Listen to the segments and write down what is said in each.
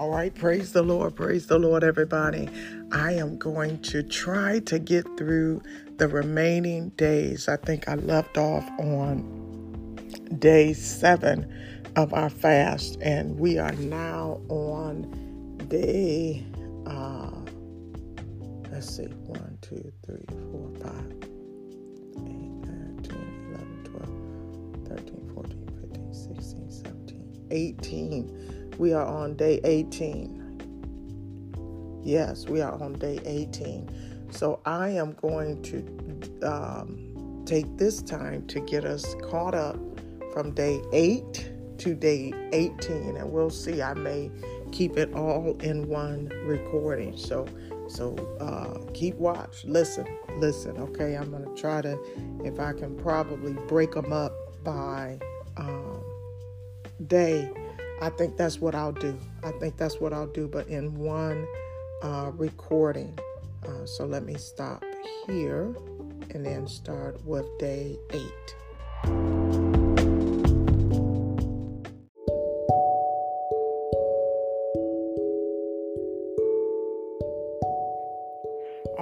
All right, praise the Lord, praise the Lord, everybody. I am going to try to get through the remaining days. I think I left off on day seven of our fast, and we are now on day, uh, let's see, one, two, three, four, five, eight, nine, 10, 11, 12, 13, 14, 15, 16, 17, 18 we are on day 18. Yes, we are on day 18. So I am going to um, take this time to get us caught up from day 8 to day 18 and we'll see i may keep it all in one recording so so uh, keep watch listen listen okay i'm gonna try to if i can probably break them up by um, day I think that's what I'll do. I think that's what I'll do, but in one uh, recording. Uh, so let me stop here and then start with day eight.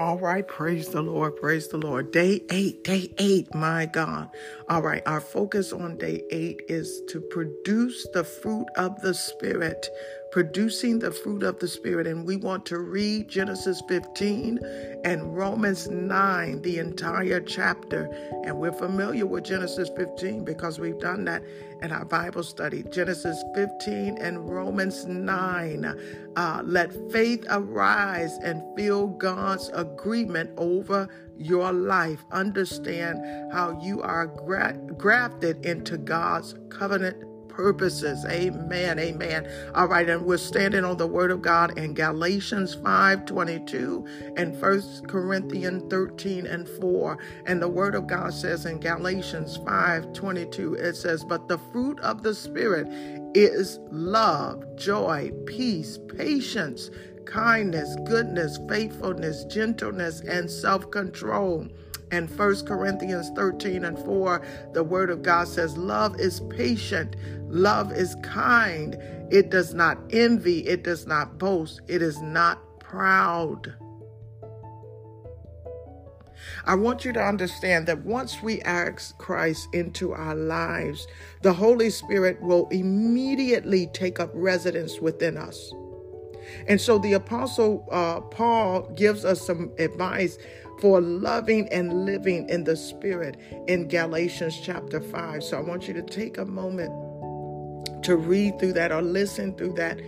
All right, praise the Lord, praise the Lord. Day eight, day eight, my God. All right, our focus on day eight is to produce the fruit of the Spirit producing the fruit of the Spirit. And we want to read Genesis 15 and Romans 9, the entire chapter. And we're familiar with Genesis 15 because we've done that in our Bible study. Genesis 15 and Romans 9. Uh, let faith arise and feel God's agreement over your life. Understand how you are gra- grafted into God's covenant purposes. Amen. Amen. All right, and we're standing on the word of God in Galatians 5 22 and 1 Corinthians 13 and 4. And the word of God says in Galatians 5 22, it says, But the fruit of the Spirit is love, joy, peace, patience, kindness, goodness, faithfulness, gentleness, and self control. And 1 Corinthians 13 and 4, the word of God says, Love is patient, love is kind, it does not envy, it does not boast, it is not proud. I want you to understand that once we ask Christ into our lives, the Holy Spirit will immediately take up residence within us. And so the Apostle uh, Paul gives us some advice for loving and living in the Spirit in Galatians chapter 5. So I want you to take a moment to read through that or listen through that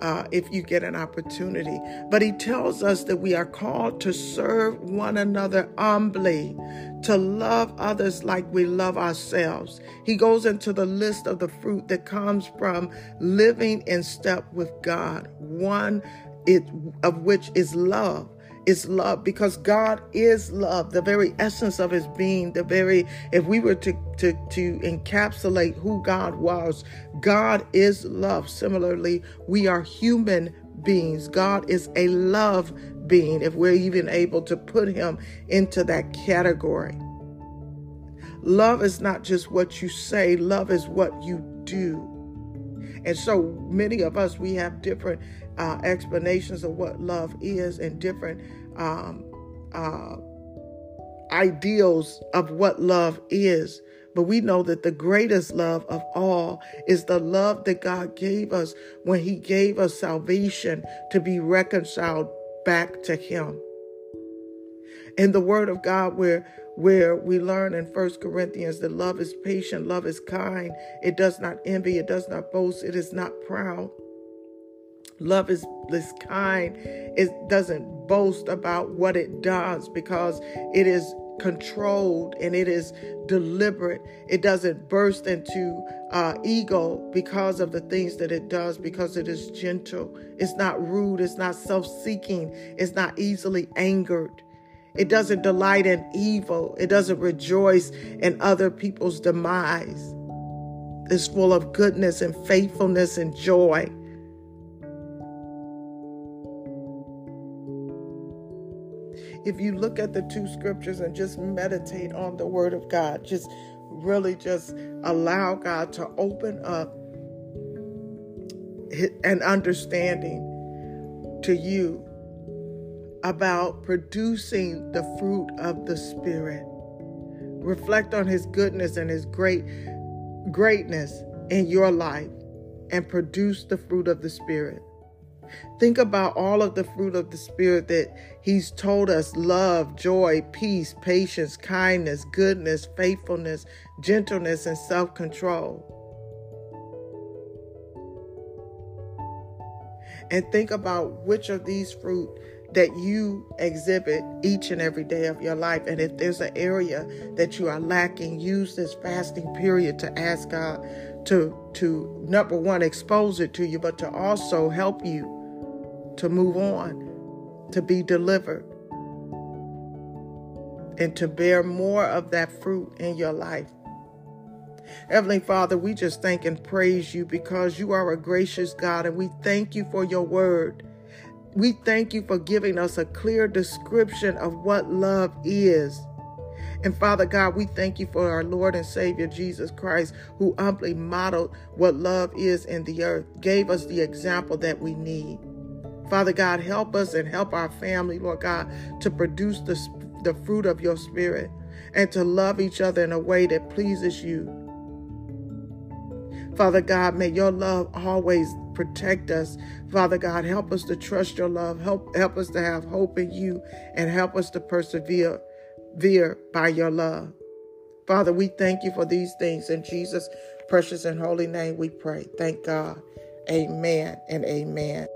uh, if you get an opportunity. But he tells us that we are called to serve one another humbly, to love others like we love ourselves. He goes into the list of the fruit that comes from living in step with God, one it, of which is love is love because God is love, the very essence of his being, the very if we were to to to encapsulate who God was, God is love. Similarly, we are human beings. God is a love being if we're even able to put him into that category. Love is not just what you say, love is what you do. And so many of us, we have different uh, explanations of what love is and different um, uh, ideals of what love is. But we know that the greatest love of all is the love that God gave us when He gave us salvation to be reconciled back to Him. In the Word of God, where where we learn in First Corinthians that love is patient, love is kind, it does not envy, it does not boast, it is not proud. Love is this kind. It doesn't boast about what it does because it is controlled and it is deliberate. It doesn't burst into uh, ego because of the things that it does, because it is gentle. It's not rude. It's not self seeking. It's not easily angered. It doesn't delight in evil. It doesn't rejoice in other people's demise. It's full of goodness and faithfulness and joy. If you look at the two scriptures and just meditate on the word of God, just really just allow God to open up an understanding to you about producing the fruit of the Spirit. Reflect on His goodness and His great greatness in your life and produce the fruit of the Spirit. Think about all of the fruit of the Spirit that He's told us love, joy, peace, patience, kindness, goodness, faithfulness, gentleness, and self control. And think about which of these fruit that you exhibit each and every day of your life. And if there's an area that you are lacking, use this fasting period to ask God to to number one expose it to you, but to also help you to move on, to be delivered, and to bear more of that fruit in your life. Heavenly Father, we just thank and praise you because you are a gracious God, and we thank you for your word. We thank you for giving us a clear description of what love is. And Father God, we thank you for our Lord and Savior Jesus Christ, who humbly modeled what love is in the earth, gave us the example that we need. Father God, help us and help our family, Lord God, to produce the, the fruit of your spirit and to love each other in a way that pleases you. Father God, may your love always protect us. Father God, help us to trust your love. Help, help us to have hope in you and help us to persevere veer by your love. Father, we thank you for these things. In Jesus' precious and holy name we pray. Thank God. Amen and amen.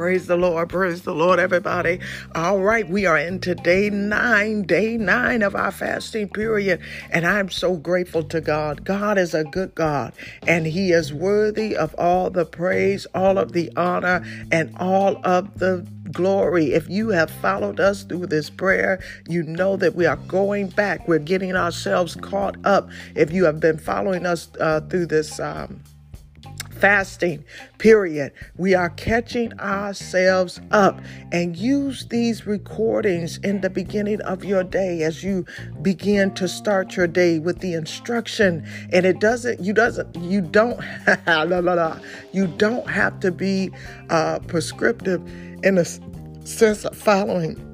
Praise the Lord. Praise the Lord, everybody. All right, we are into day nine, day nine of our fasting period. And I'm so grateful to God. God is a good God, and He is worthy of all the praise, all of the honor, and all of the glory. If you have followed us through this prayer, you know that we are going back. We're getting ourselves caught up. If you have been following us uh, through this, um, fasting period. We are catching ourselves up and use these recordings in the beginning of your day as you begin to start your day with the instruction. And it doesn't, you doesn't, you don't, you don't have to be uh, prescriptive in the sense of following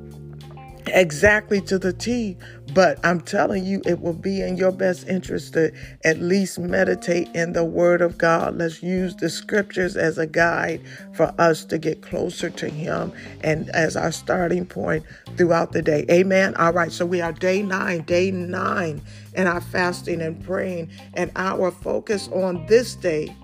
exactly to the T, but I'm telling you, it will be in your best interest to at least meditate in the Word of God. Let's use the scriptures as a guide for us to get closer to Him and as our starting point throughout the day. Amen. All right, so we are day nine, day nine in our fasting and praying, and our focus on this day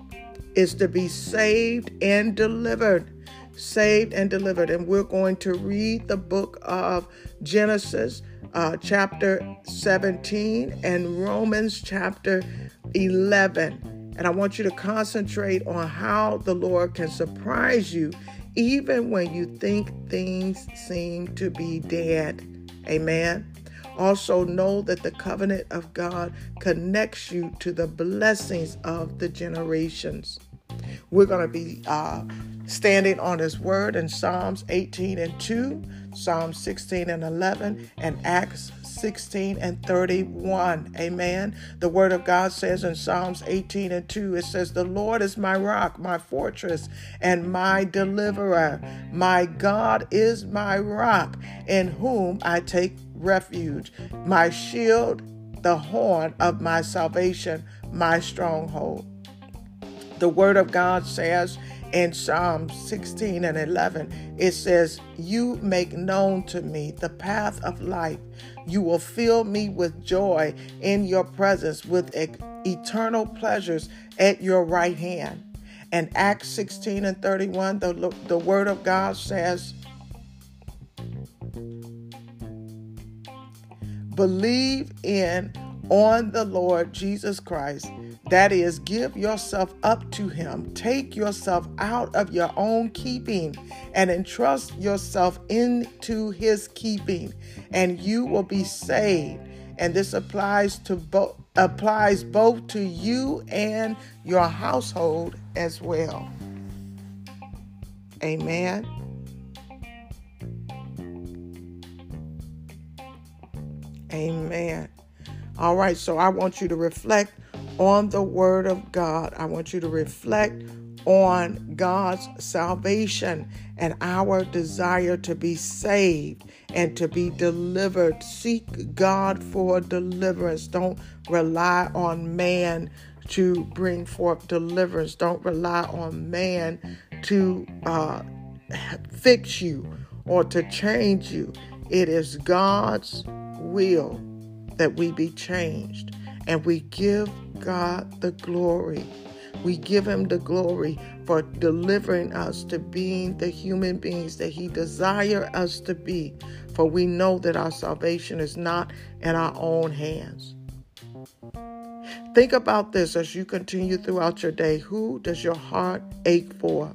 is to be saved and delivered saved and delivered. And we're going to read the book of Genesis, uh, chapter 17, and Romans, chapter 11. And I want you to concentrate on how the Lord can surprise you even when you think things seem to be dead. Amen. Also, know that the covenant of God connects you to the blessings of the generations. We're going to be uh, standing on his word in Psalms 18 and 2, Psalms 16 and 11, and Acts 16 and 31. Amen. The word of God says in Psalms 18 and 2, it says, The Lord is my rock, my fortress, and my deliverer. My God is my rock, in whom I take refuge, my shield, the horn of my salvation, my stronghold. The word of God says in Psalm 16 and 11, it says, You make known to me the path of life. You will fill me with joy in your presence, with eternal pleasures at your right hand. And Acts 16 and 31, the, the word of God says, Believe in on the Lord Jesus Christ that is, give yourself up to Him. Take yourself out of your own keeping and entrust yourself into His keeping, and you will be saved. And this applies to both applies both to you and your household as well. Amen. Amen. All right, so I want you to reflect on the Word of God. I want you to reflect on God's salvation and our desire to be saved and to be delivered. Seek God for deliverance. Don't rely on man to bring forth deliverance. Don't rely on man to uh, fix you or to change you. It is God's will that we be changed, and we give God the glory. We give Him the glory for delivering us to being the human beings that He desire us to be. For we know that our salvation is not in our own hands. Think about this as you continue throughout your day. Who does your heart ache for?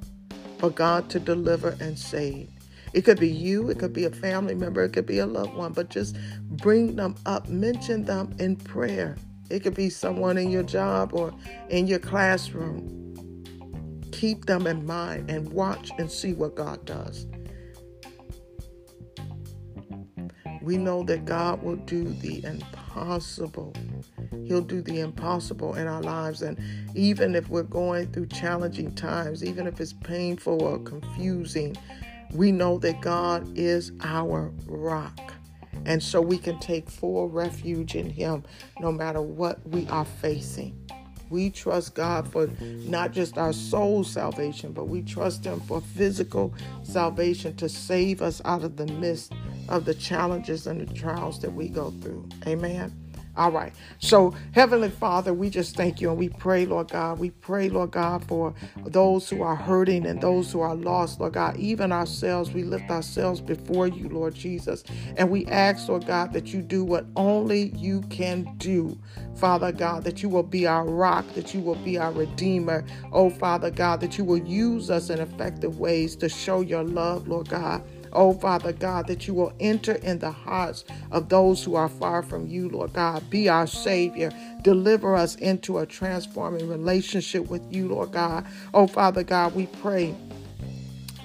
For God to deliver and save. It could be you, it could be a family member, it could be a loved one, but just bring them up, mention them in prayer. It could be someone in your job or in your classroom. Keep them in mind and watch and see what God does. We know that God will do the impossible. He'll do the impossible in our lives. And even if we're going through challenging times, even if it's painful or confusing, we know that God is our rock. And so we can take full refuge in Him no matter what we are facing. We trust God for not just our soul salvation, but we trust Him for physical salvation to save us out of the midst of the challenges and the trials that we go through. Amen. All right. So, Heavenly Father, we just thank you and we pray, Lord God. We pray, Lord God, for those who are hurting and those who are lost, Lord God. Even ourselves, we lift ourselves before you, Lord Jesus. And we ask, Lord God, that you do what only you can do, Father God, that you will be our rock, that you will be our redeemer. Oh, Father God, that you will use us in effective ways to show your love, Lord God. Oh, Father God, that you will enter in the hearts of those who are far from you, Lord God. Be our Savior. Deliver us into a transforming relationship with you, Lord God. Oh, Father God, we pray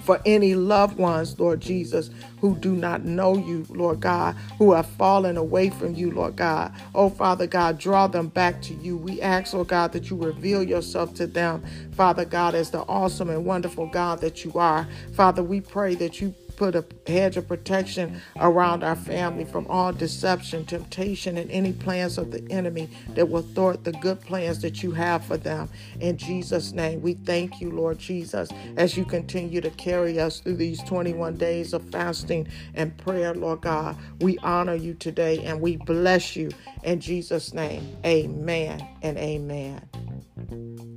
for any loved ones, Lord Jesus, who do not know you, Lord God, who have fallen away from you, Lord God. Oh, Father God, draw them back to you. We ask, oh God, that you reveal yourself to them, Father God, as the awesome and wonderful God that you are. Father, we pray that you put a hedge of protection around our family from all deception, temptation, and any plans of the enemy that will thwart the good plans that you have for them. In Jesus' name, we thank you, Lord Jesus, as you continue to carry us through these 21 days of fasting and prayer, Lord God. We honor you today and we bless you. In Jesus' name, amen and amen.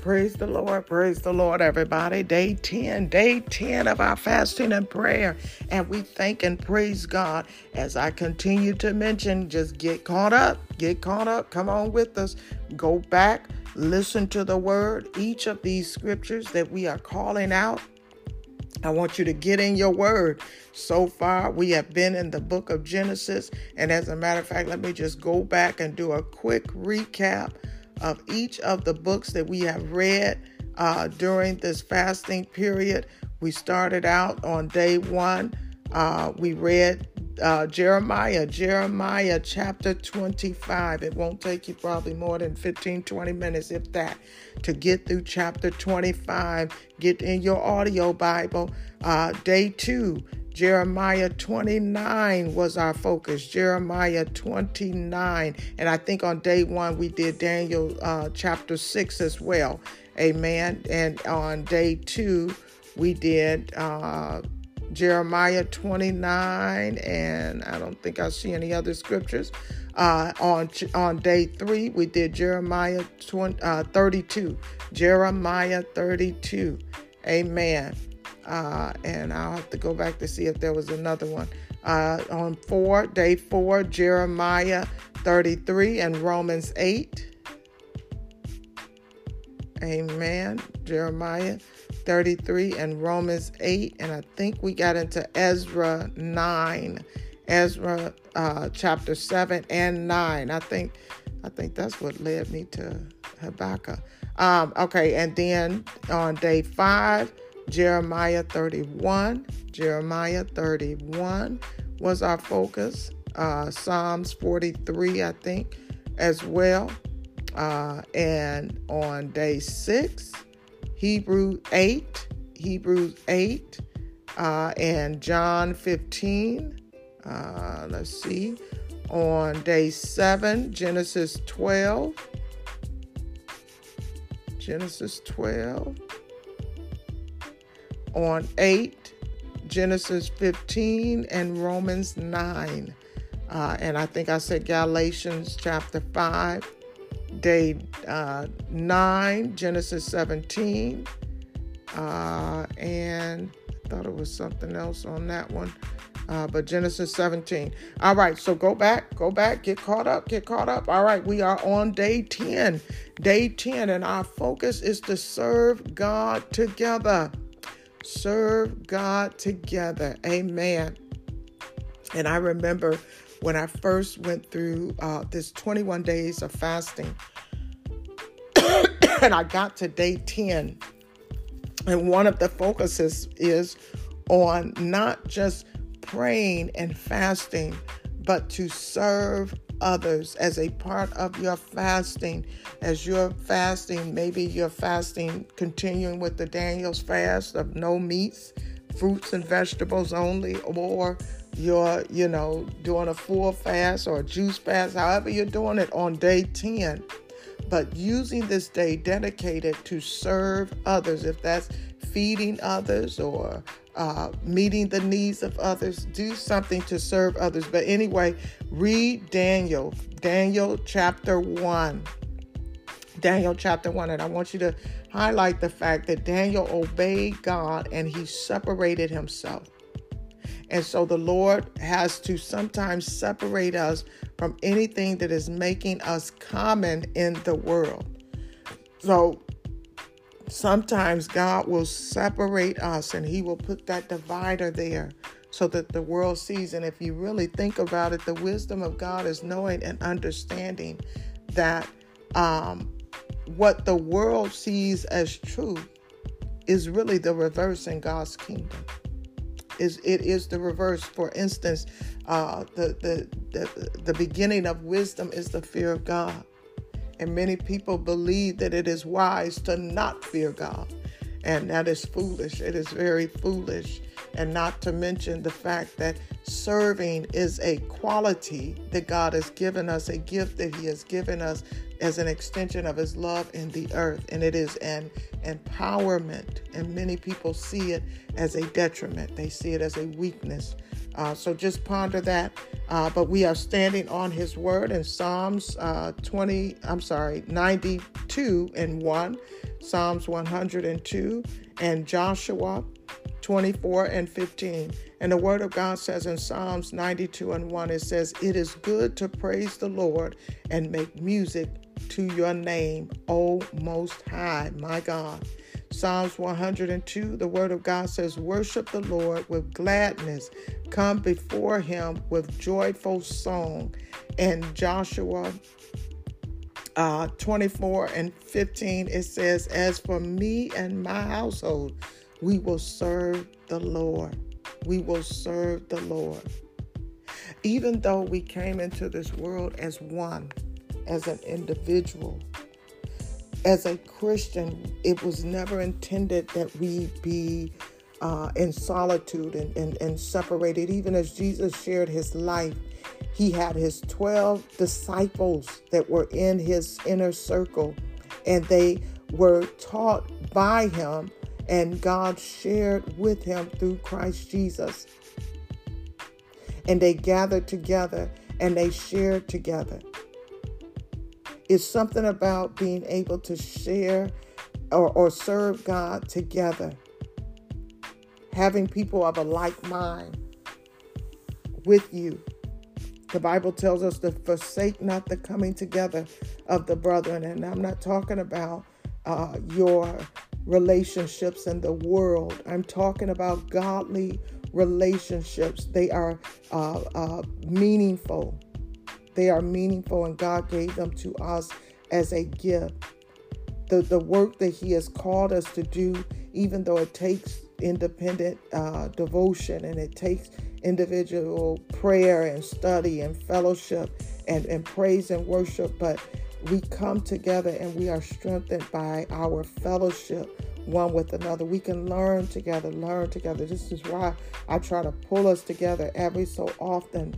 Praise the Lord. Praise the Lord, everybody. Day 10, day 10 of our fasting and prayer. And we thank and praise God as I continue to mention. Just get caught up. Get caught up. Come on with us. Go back. Listen to the word. Each of these scriptures that we are calling out. I want you to get in your word. So far, we have been in the book of Genesis. And as a matter of fact, let me just go back and do a quick recap of each of the books that we have read uh, during this fasting period. We started out on day one. Uh, we read uh, Jeremiah, Jeremiah chapter 25. It won't take you probably more than 15, 20 minutes, if that, to get through chapter 25. Get in your audio Bible. Uh, day two, Jeremiah 29 was our focus. Jeremiah 29. And I think on day one we did Daniel uh, chapter 6 as well. Amen. And on day two we did uh, Jeremiah 29. And I don't think I see any other scriptures. Uh, on on day three, we did Jeremiah 20, uh, 32. Jeremiah 32. Amen. Uh, and I'll have to go back to see if there was another one. Uh, on four, day four, Jeremiah 33 and Romans 8. Amen. Jeremiah 33 and Romans 8. And I think we got into Ezra 9. Ezra uh, chapter 7 and 9. I think I think that's what led me to Habakkuk. Um, okay, and then on day five, Jeremiah 31. Jeremiah 31 was our focus. Uh, Psalms 43, I think, as well. Uh, and on day six, Hebrew 8, Hebrews 8, uh, and John 15. Uh, let's see. On day seven, Genesis 12. Genesis 12. On 8, Genesis 15 and Romans 9. Uh, and I think I said Galatians chapter 5, day uh, 9, Genesis 17. Uh, and I thought it was something else on that one. Uh, but Genesis 17. All right, so go back, go back, get caught up, get caught up. All right, we are on day 10. Day 10, and our focus is to serve God together. Serve God together. Amen. And I remember when I first went through uh, this 21 days of fasting, and I got to day 10. And one of the focuses is on not just praying and fasting, but to serve others as a part of your fasting. As you're fasting, maybe you're fasting, continuing with the Daniel's fast of no meats, fruits and vegetables only, or you're, you know, doing a full fast or a juice fast, however you're doing it on day 10. But using this day dedicated to serve others, if that's feeding others or uh, meeting the needs of others, do something to serve others. But anyway, read Daniel, Daniel chapter 1. Daniel chapter 1. And I want you to highlight the fact that Daniel obeyed God and he separated himself. And so the Lord has to sometimes separate us from anything that is making us common in the world. So sometimes God will separate us and He will put that divider there so that the world sees. And if you really think about it, the wisdom of God is knowing and understanding that um, what the world sees as truth is really the reverse in God's kingdom. Is it is the reverse. For instance, uh, the, the the the beginning of wisdom is the fear of God. And many people believe that it is wise to not fear God. And that is foolish. It is very foolish. And not to mention the fact that serving is a quality that God has given us, a gift that He has given us as an extension of His love in the earth. And it is an empowerment. And many people see it as a detriment, they see it as a weakness. Uh, so just ponder that. Uh, but we are standing on his word in Psalms uh, 20, I'm sorry, 92 and 1, Psalms 102, and Joshua 24 and 15. And the word of God says in Psalms 92 and 1, it says, It is good to praise the Lord and make music to your name, O Most High, my God. Psalms 102, the word of God says, Worship the Lord with gladness, come before him with joyful song. And Joshua uh, 24 and 15, it says, As for me and my household, we will serve the Lord. We will serve the Lord. Even though we came into this world as one, as an individual, as a Christian, it was never intended that we be uh, in solitude and, and, and separated. Even as Jesus shared his life, he had his 12 disciples that were in his inner circle, and they were taught by him, and God shared with him through Christ Jesus. And they gathered together and they shared together. It's something about being able to share or, or serve God together. Having people of a like mind with you. The Bible tells us to forsake not the coming together of the brethren. And I'm not talking about uh, your relationships in the world, I'm talking about godly relationships. They are uh, uh, meaningful, they are meaningful, and God gave them to us as a gift. the, the work that He has called us to do, even though it takes independent uh, devotion and it takes individual prayer and study and fellowship and, and praise and worship, but we come together and we are strengthened by our fellowship one with another. We can learn together, learn together. This is why I try to pull us together every so often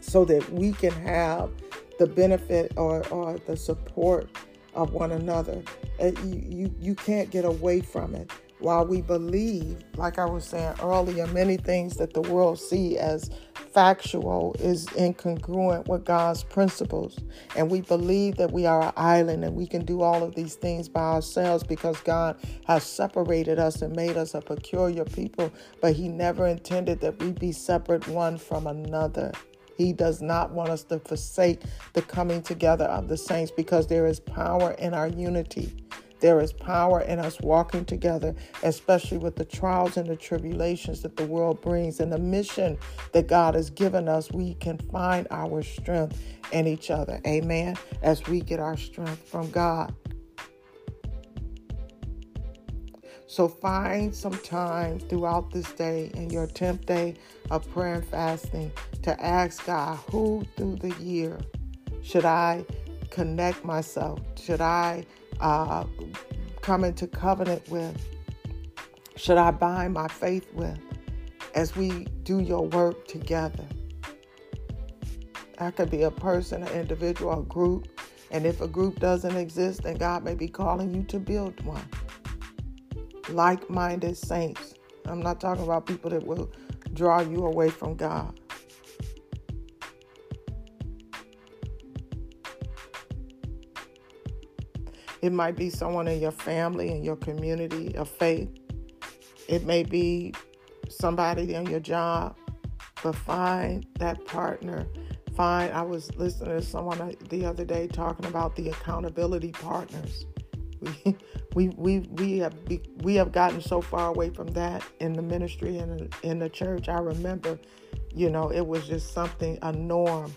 so that we can have the benefit or, or the support of one another. You, you, you can't get away from it. While we believe, like I was saying earlier, many things that the world see as factual is incongruent with God's principles. And we believe that we are an island and we can do all of these things by ourselves because God has separated us and made us a peculiar people, but He never intended that we be separate one from another. He does not want us to forsake the coming together of the saints because there is power in our unity. There is power in us walking together, especially with the trials and the tribulations that the world brings and the mission that God has given us. We can find our strength in each other. Amen. As we get our strength from God. So find some time throughout this day in your 10th day of prayer and fasting to ask God, who through the year should I connect myself? Should I uh, come into covenant with? Should I bind my faith with as we do your work together? That could be a person, an individual, a group. And if a group doesn't exist, then God may be calling you to build one like minded saints. I'm not talking about people that will draw you away from God. It might be someone in your family, in your community of faith. It may be somebody in your job, but find that partner. Find, I was listening to someone the other day talking about the accountability partners. We, we we we have we have gotten so far away from that in the ministry and in the church. I remember, you know, it was just something a norm.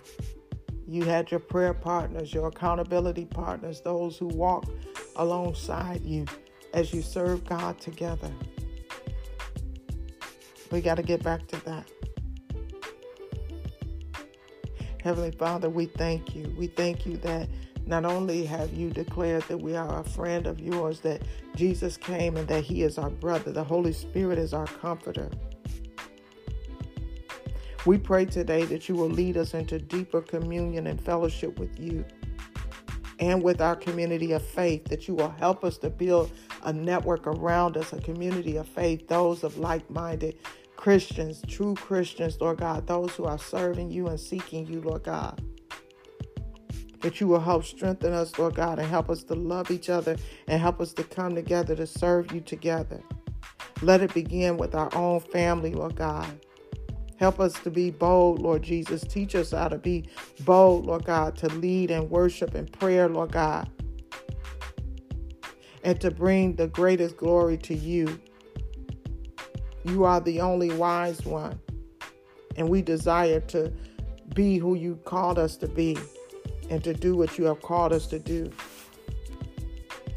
You had your prayer partners, your accountability partners, those who walk alongside you as you serve God together. We got to get back to that. Heavenly Father, we thank you. We thank you that not only have you declared that we are a friend of yours, that Jesus came and that he is our brother, the Holy Spirit is our comforter. We pray today that you will lead us into deeper communion and fellowship with you and with our community of faith, that you will help us to build a network around us, a community of faith, those of like minded Christians, true Christians, Lord God, those who are serving you and seeking you, Lord God that you will help strengthen us, Lord God, and help us to love each other and help us to come together to serve you together. Let it begin with our own family, Lord God. Help us to be bold, Lord Jesus. Teach us how to be bold, Lord God, to lead and worship and prayer, Lord God, and to bring the greatest glory to you. You are the only wise one, and we desire to be who you called us to be and to do what you have called us to do.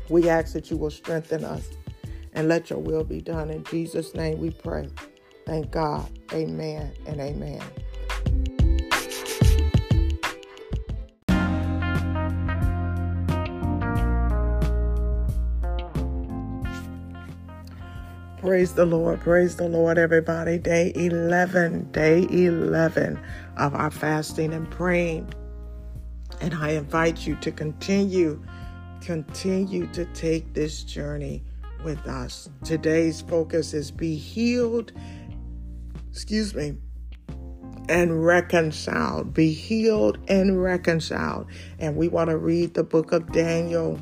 We ask that you will strengthen us and let your will be done. In Jesus' name we pray. Thank God. Amen and amen. Praise the Lord. Praise the Lord, everybody. Day 11, day 11 of our fasting and praying. And I invite you to continue, continue to take this journey with us. Today's focus is be healed, excuse me, and reconciled. Be healed and reconciled. And we want to read the book of Daniel,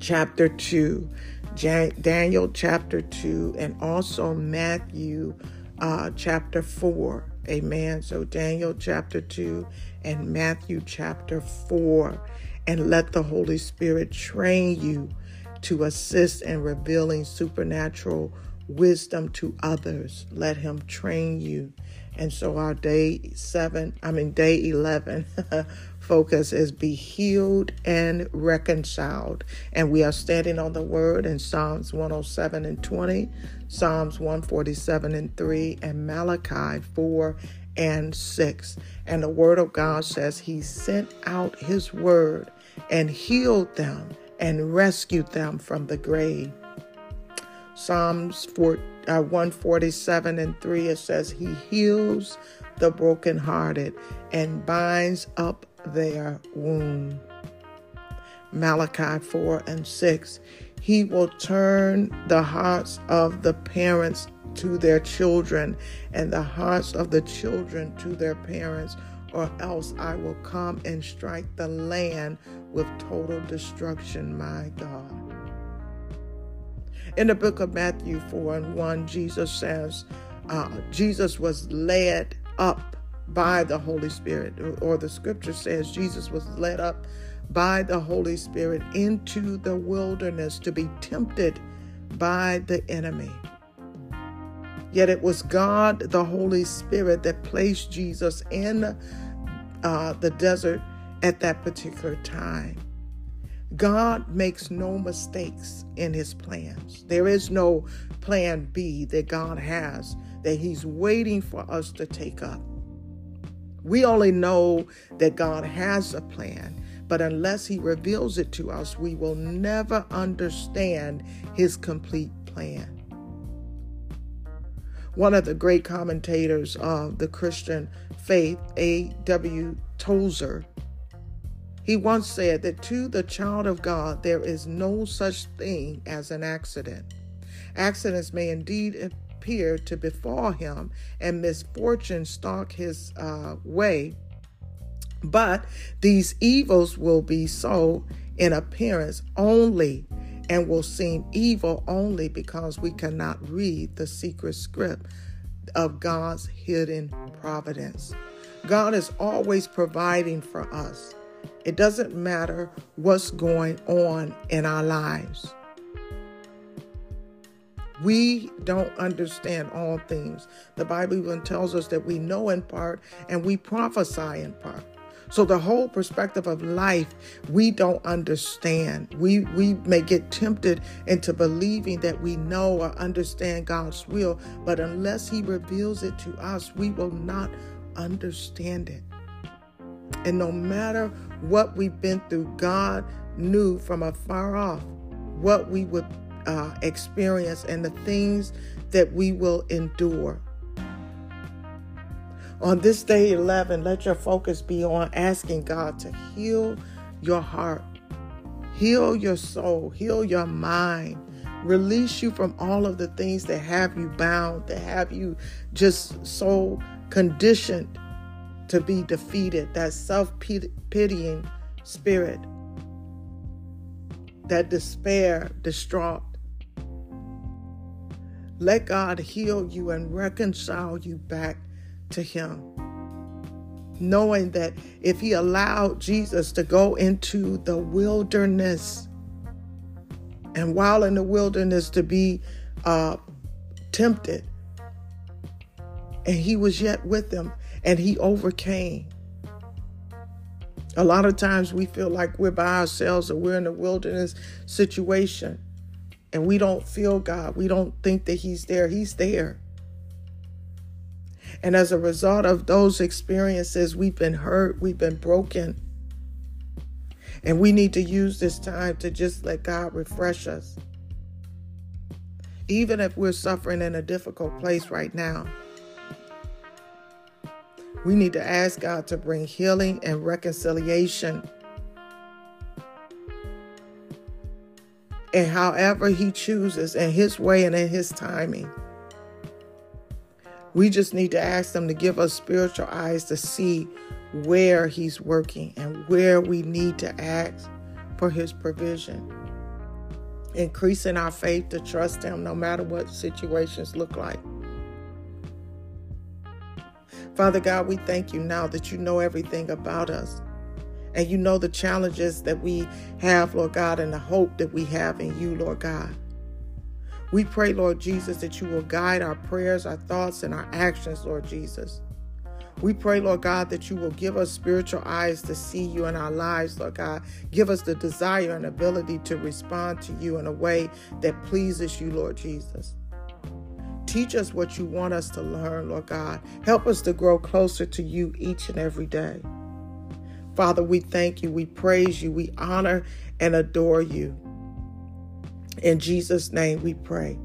chapter 2. Daniel chapter 2, and also Matthew uh, chapter 4. Amen. So, Daniel chapter 2 and Matthew chapter 4. And let the Holy Spirit train you to assist in revealing supernatural wisdom to others. Let him train you. And so our day seven, I mean, day 11 focus is be healed and reconciled. And we are standing on the word in Psalms 107 and 20, Psalms 147 and 3, and Malachi 4 and 6. And the word of God says he sent out his word and healed them and rescued them from the grave. Psalms 4, uh, 147 and 3, it says, He heals the brokenhearted and binds up their wound. Malachi 4 and 6, He will turn the hearts of the parents to their children and the hearts of the children to their parents, or else I will come and strike the land with total destruction, my God. In the book of Matthew 4 and 1, Jesus says, uh, Jesus was led up by the Holy Spirit, or the scripture says Jesus was led up by the Holy Spirit into the wilderness to be tempted by the enemy. Yet it was God, the Holy Spirit, that placed Jesus in uh, the desert at that particular time. God makes no mistakes in his plans. There is no plan B that God has that he's waiting for us to take up. We only know that God has a plan, but unless he reveals it to us, we will never understand his complete plan. One of the great commentators of the Christian faith, A.W. Tozer, he once said that to the child of God, there is no such thing as an accident. Accidents may indeed appear to befall him, and misfortune stalk his uh, way, but these evils will be so in appearance only and will seem evil only because we cannot read the secret script of God's hidden providence. God is always providing for us. It doesn't matter what's going on in our lives. We don't understand all things. The Bible even tells us that we know in part and we prophesy in part. So the whole perspective of life we don't understand. We we may get tempted into believing that we know or understand God's will, but unless he reveals it to us, we will not understand it. And no matter what we've been through, God knew from afar off what we would uh, experience and the things that we will endure. On this day 11, let your focus be on asking God to heal your heart, heal your soul, heal your mind, release you from all of the things that have you bound, that have you just so conditioned to be defeated, that self pitying spirit, that despair, distraught. Let God heal you and reconcile you back to Him. Knowing that if He allowed Jesus to go into the wilderness, and while in the wilderness to be uh, tempted, and He was yet with them, and He overcame. A lot of times we feel like we're by ourselves or we're in a wilderness situation and we don't feel God. We don't think that He's there. He's there. And as a result of those experiences, we've been hurt, we've been broken. And we need to use this time to just let God refresh us. Even if we're suffering in a difficult place right now, we need to ask God to bring healing and reconciliation. And however He chooses, in His way and in His timing. We just need to ask them to give us spiritual eyes to see where He's working and where we need to ask for His provision. Increasing our faith to trust Him no matter what situations look like. Father God, we thank you now that you know everything about us. And you know the challenges that we have, Lord God, and the hope that we have in you, Lord God. We pray, Lord Jesus, that you will guide our prayers, our thoughts, and our actions, Lord Jesus. We pray, Lord God, that you will give us spiritual eyes to see you in our lives, Lord God. Give us the desire and ability to respond to you in a way that pleases you, Lord Jesus. Teach us what you want us to learn, Lord God. Help us to grow closer to you each and every day. Father, we thank you, we praise you, we honor and adore you. In Jesus' name we pray.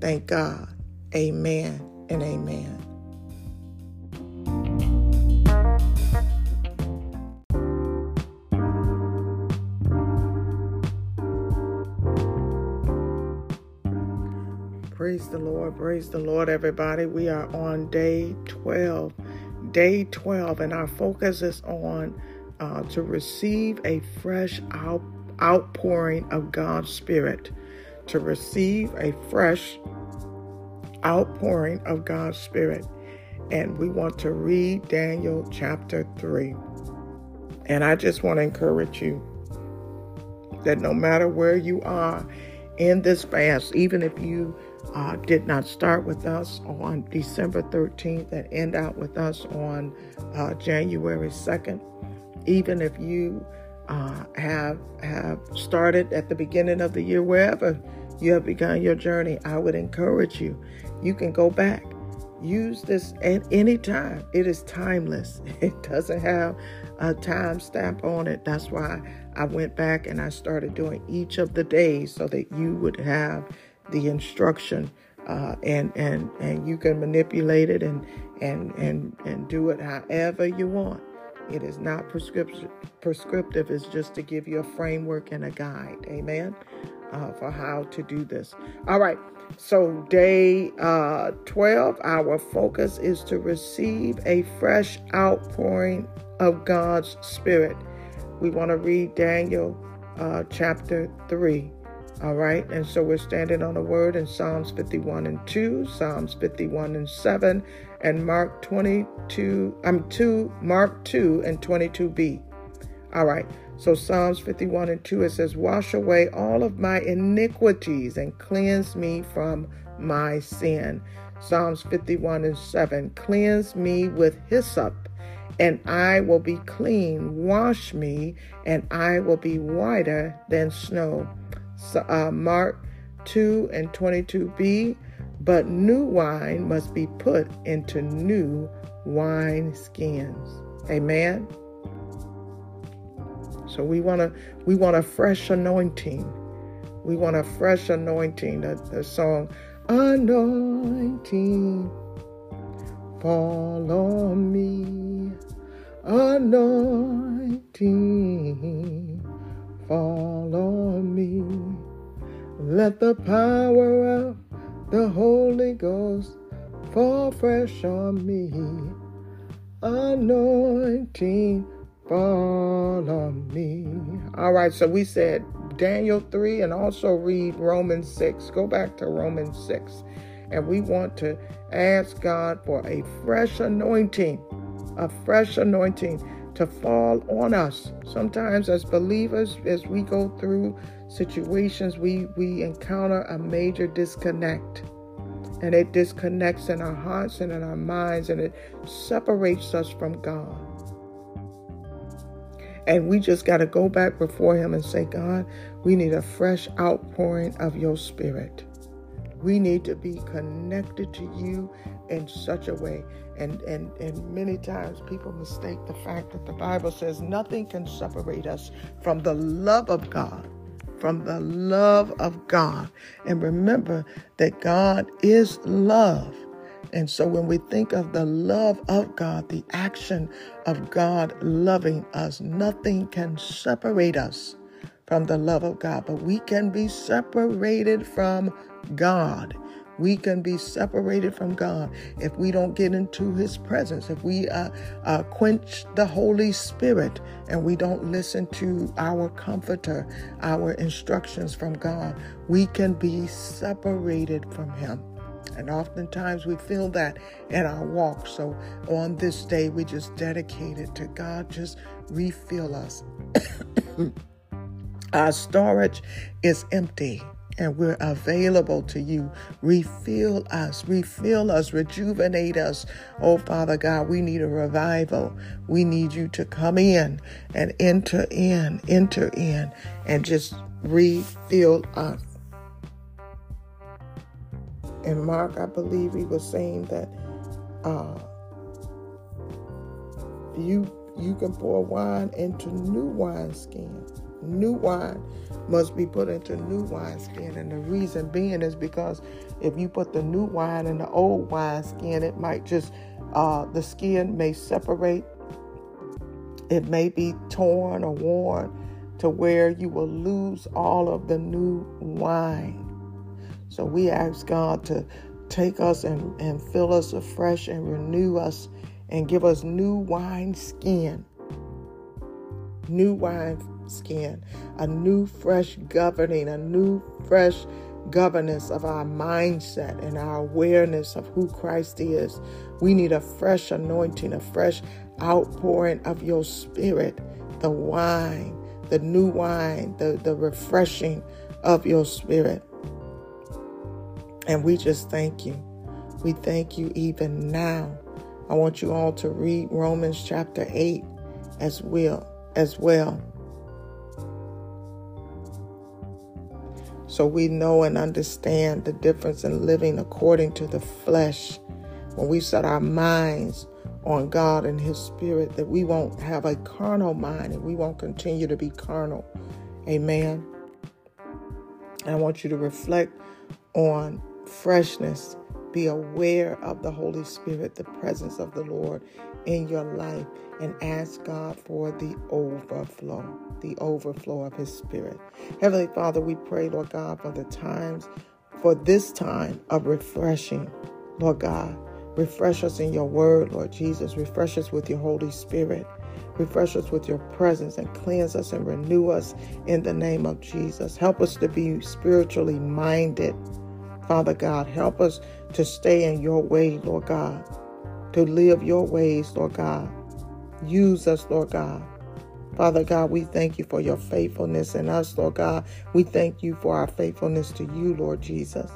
Thank God. Amen and amen. Praise the Lord. Praise the Lord, everybody. We are on day 12. Day 12, and our focus is on uh, to receive a fresh out, outpouring of God's Spirit. To receive a fresh outpouring of God's Spirit. And we want to read Daniel chapter 3. And I just want to encourage you that no matter where you are in this fast, even if you uh, did not start with us on December 13th and end out with us on uh, January 2nd. Even if you uh, have have started at the beginning of the year, wherever you have begun your journey, I would encourage you. You can go back. Use this at any time. It is timeless. It doesn't have a time stamp on it. That's why I went back and I started doing each of the days so that you would have the instruction uh, and and and you can manipulate it and and and and do it however you want. It is not prescriptive. Prescriptive is just to give you a framework and a guide. Amen. Uh, for how to do this. All right. So day uh, 12, our focus is to receive a fresh outpouring of God's Spirit. We want to read Daniel uh, chapter 3. All right, and so we're standing on the word in Psalms 51 and 2, Psalms 51 and 7, and Mark 22, I'm 2, Mark 2 and 22b. All right, so Psalms 51 and 2, it says, Wash away all of my iniquities and cleanse me from my sin. Psalms 51 and 7, Cleanse me with hyssop, and I will be clean. Wash me, and I will be whiter than snow uh, Mark 2 and 22b, but new wine must be put into new wine skins. Amen. So we want to we want a fresh anointing. We want a fresh anointing. The, the song anointing fall on me. Anointing fall on me. Let the power of the Holy Ghost fall fresh on me. Anointing fall on me. All right, so we said Daniel 3 and also read Romans 6. Go back to Romans 6. And we want to ask God for a fresh anointing, a fresh anointing to fall on us. Sometimes, as believers, as we go through situations, we, we encounter a major disconnect. And it disconnects in our hearts and in our minds, and it separates us from God. And we just got to go back before Him and say, God, we need a fresh outpouring of your spirit. We need to be connected to you in such a way. And, and, and many times people mistake the fact that the Bible says nothing can separate us from the love of God. From the love of God. And remember that God is love. And so when we think of the love of God, the action of God loving us, nothing can separate us from the love of God. But we can be separated from God. We can be separated from God if we don't get into His presence, if we uh, uh, quench the Holy Spirit and we don't listen to our comforter, our instructions from God. We can be separated from Him. And oftentimes we feel that in our walk. So on this day, we just dedicate it to God. Just refill us. our storage is empty and we're available to you. Refill us, refill us, rejuvenate us. Oh, Father God, we need a revival. We need you to come in and enter in, enter in, and just refill us. And Mark, I believe he was saying that uh, you you can pour wine into new wineskin. New wine must be put into new wineskin. And the reason being is because if you put the new wine in the old wine skin, it might just, uh, the skin may separate. It may be torn or worn to where you will lose all of the new wine. So we ask God to take us and, and fill us afresh and renew us and give us new wine skin. New wine skin, a new fresh governing, a new fresh governance of our mindset and our awareness of who Christ is. We need a fresh anointing, a fresh outpouring of your spirit, the wine, the new wine, the, the refreshing of your spirit. And we just thank you. We thank you even now. I want you all to read Romans chapter 8 as well as well. So we know and understand the difference in living according to the flesh. When we set our minds on God and His Spirit, that we won't have a carnal mind and we won't continue to be carnal. Amen. I want you to reflect on freshness. Be aware of the Holy Spirit, the presence of the Lord in your life, and ask God for the overflow, the overflow of His Spirit. Heavenly Father, we pray, Lord God, for the times, for this time of refreshing, Lord God. Refresh us in your word, Lord Jesus. Refresh us with your Holy Spirit. Refresh us with your presence and cleanse us and renew us in the name of Jesus. Help us to be spiritually minded Father God, help us to stay in your way, Lord God, to live your ways, Lord God. Use us, Lord God. Father God, we thank you for your faithfulness in us, Lord God. We thank you for our faithfulness to you, Lord Jesus.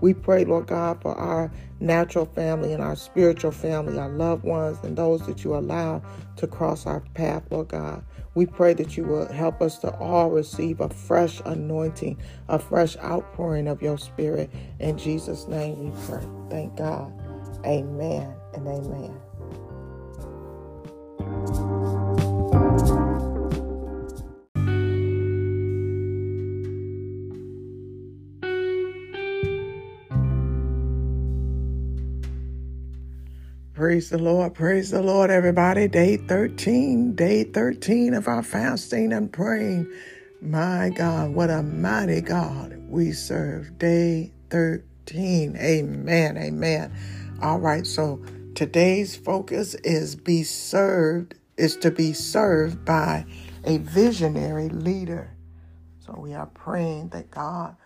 We pray, Lord God, for our natural family and our spiritual family, our loved ones, and those that you allow to cross our path, Lord God. We pray that you will help us to all receive a fresh anointing, a fresh outpouring of your spirit. In Jesus' name we pray. Thank God. Amen and amen. Praise the Lord. Praise the Lord, everybody. Day 13, day 13 of our fasting and praying. My God, what a mighty God we serve. Day 13. Amen. Amen. All right, so today's focus is be served, is to be served by a visionary leader. So we are praying that God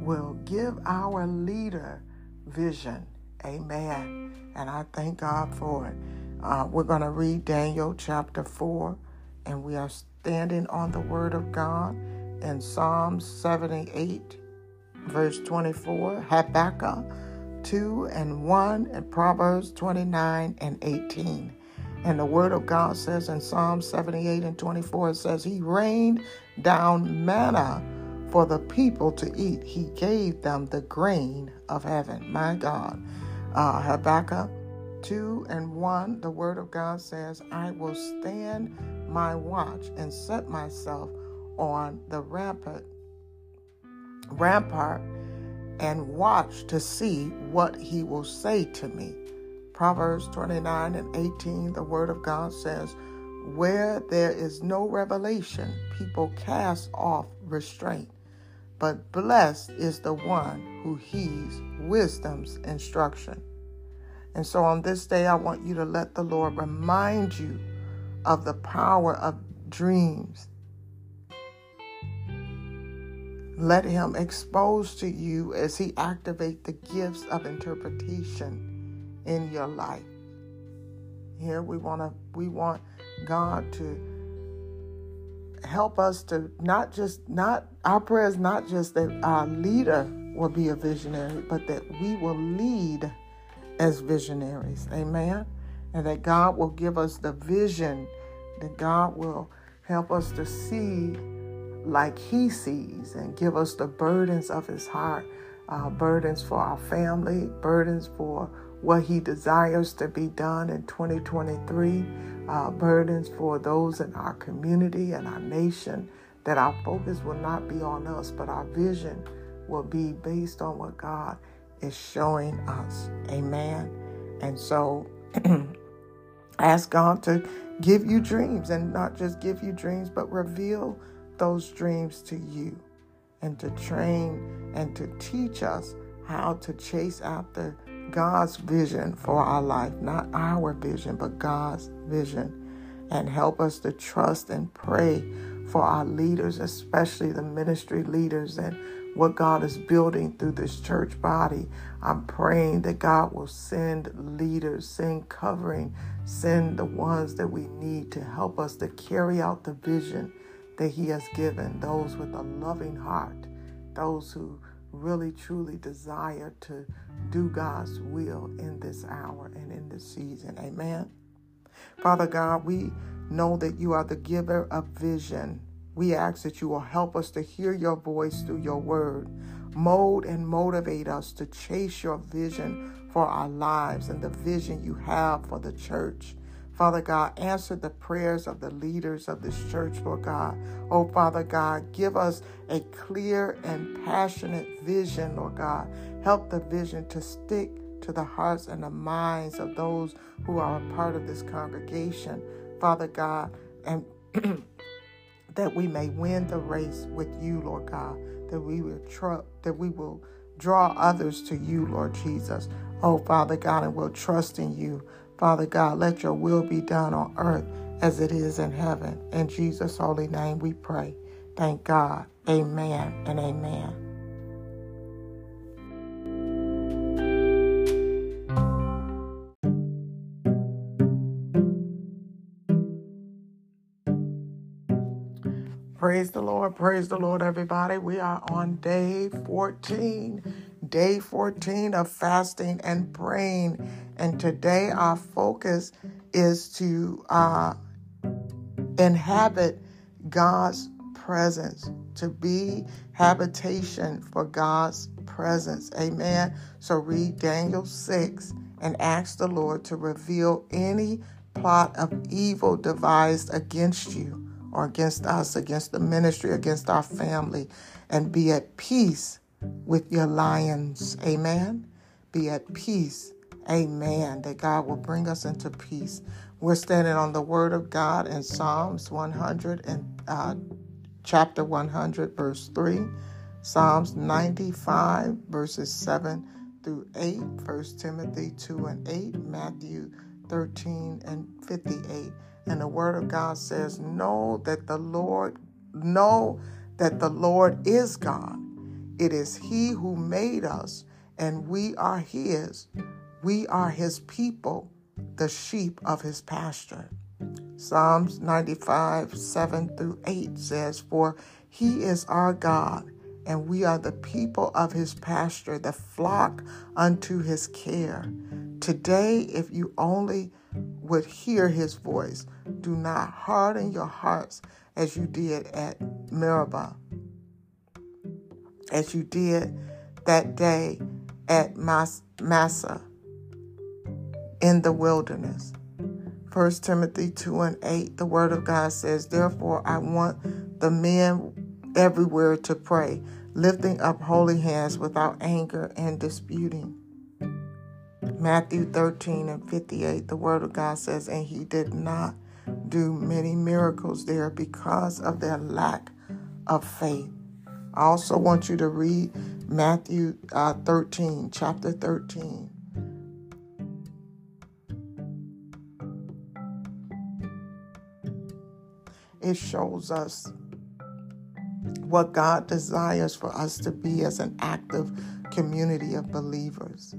will give our leader vision. Amen and I thank God for it. Uh, we're going to read Daniel chapter 4, and we are standing on the Word of God in Psalms 78, verse 24, Habakkuk 2 and 1, and Proverbs 29 and 18. And the Word of God says in Psalm 78 and 24, it says, He rained down manna for the people to eat. He gave them the grain of heaven. My God uh, Habakkuk 2 and 1, the Word of God says, I will stand my watch and set myself on the rampart, rampart and watch to see what he will say to me. Proverbs 29 and 18, the Word of God says, Where there is no revelation, people cast off restraint. But blessed is the one who heeds wisdom's instruction. And so on this day, I want you to let the Lord remind you of the power of dreams. Let him expose to you as he activate the gifts of interpretation in your life. Here we want to we want God to help us to not just not our prayers not just that our leader will be a visionary, but that we will lead as visionaries. Amen. And that God will give us the vision, that God will help us to see like He sees and give us the burdens of His heart, uh, burdens for our family, burdens for what He desires to be done in 2023, uh, burdens for those in our community and our nation, that our focus will not be on us, but our vision will be based on what God is showing us. Amen. And so ask God to give you dreams and not just give you dreams, but reveal those dreams to you and to train and to teach us how to chase after God's vision for our life, not our vision, but God's vision, and help us to trust and pray for our leaders, especially the ministry leaders and what God is building through this church body. I'm praying that God will send leaders, send covering, send the ones that we need to help us to carry out the vision that He has given, those with a loving heart, those who really truly desire to do God's will in this hour and in this season. Amen. Father God, we know that you are the giver of vision. We ask that you will help us to hear your voice through your word. Mold and motivate us to chase your vision for our lives and the vision you have for the church. Father God, answer the prayers of the leaders of this church, Lord God. Oh, Father God, give us a clear and passionate vision, Lord God. Help the vision to stick to the hearts and the minds of those who are a part of this congregation, Father God, and that we may win the race with you, Lord God, that we will tr- that we will draw others to you, Lord Jesus. Oh, Father God, and we'll trust in you. Father God, let your will be done on earth as it is in heaven. In Jesus' holy name we pray. Thank God. Amen and amen. Praise the Lord. Praise the Lord, everybody. We are on day 14, day 14 of fasting and praying. And today our focus is to uh, inhabit God's presence, to be habitation for God's presence. Amen. So read Daniel 6 and ask the Lord to reveal any plot of evil devised against you or against us, against the ministry, against our family, and be at peace with your lions. Amen. Be at peace. Amen. That God will bring us into peace. We're standing on the word of God in Psalms 100 and uh, chapter 100, verse 3, Psalms 95, verses 7 through 8, 1 Timothy 2 and 8, Matthew 13 and 58. And the word of God says, Know that the Lord, know that the Lord is God. It is He who made us, and we are His. We are His people, the sheep of His pasture. Psalms 95, 7 through 8 says, For He is our God, and we are the people of His pasture, the flock unto His care. Today, if you only would hear his voice. Do not harden your hearts as you did at Meribah, as you did that day at Mas- Massah in the wilderness. 1 Timothy 2 and 8, the word of God says, Therefore, I want the men everywhere to pray, lifting up holy hands without anger and disputing. Matthew 13 and 58, the Word of God says, And he did not do many miracles there because of their lack of faith. I also want you to read Matthew uh, 13, chapter 13. It shows us what God desires for us to be as an active community of believers.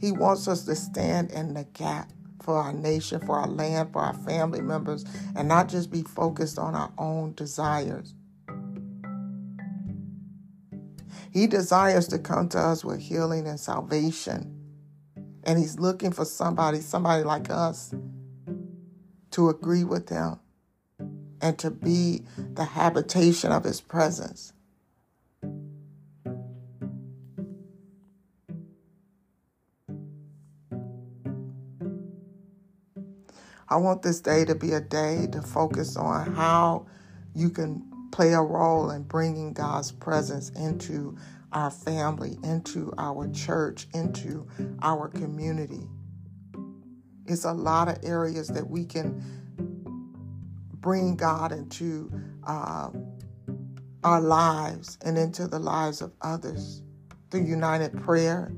He wants us to stand in the gap for our nation, for our land, for our family members, and not just be focused on our own desires. He desires to come to us with healing and salvation. And He's looking for somebody, somebody like us, to agree with Him and to be the habitation of His presence. I want this day to be a day to focus on how you can play a role in bringing God's presence into our family, into our church, into our community. It's a lot of areas that we can bring God into uh, our lives and into the lives of others through united prayer,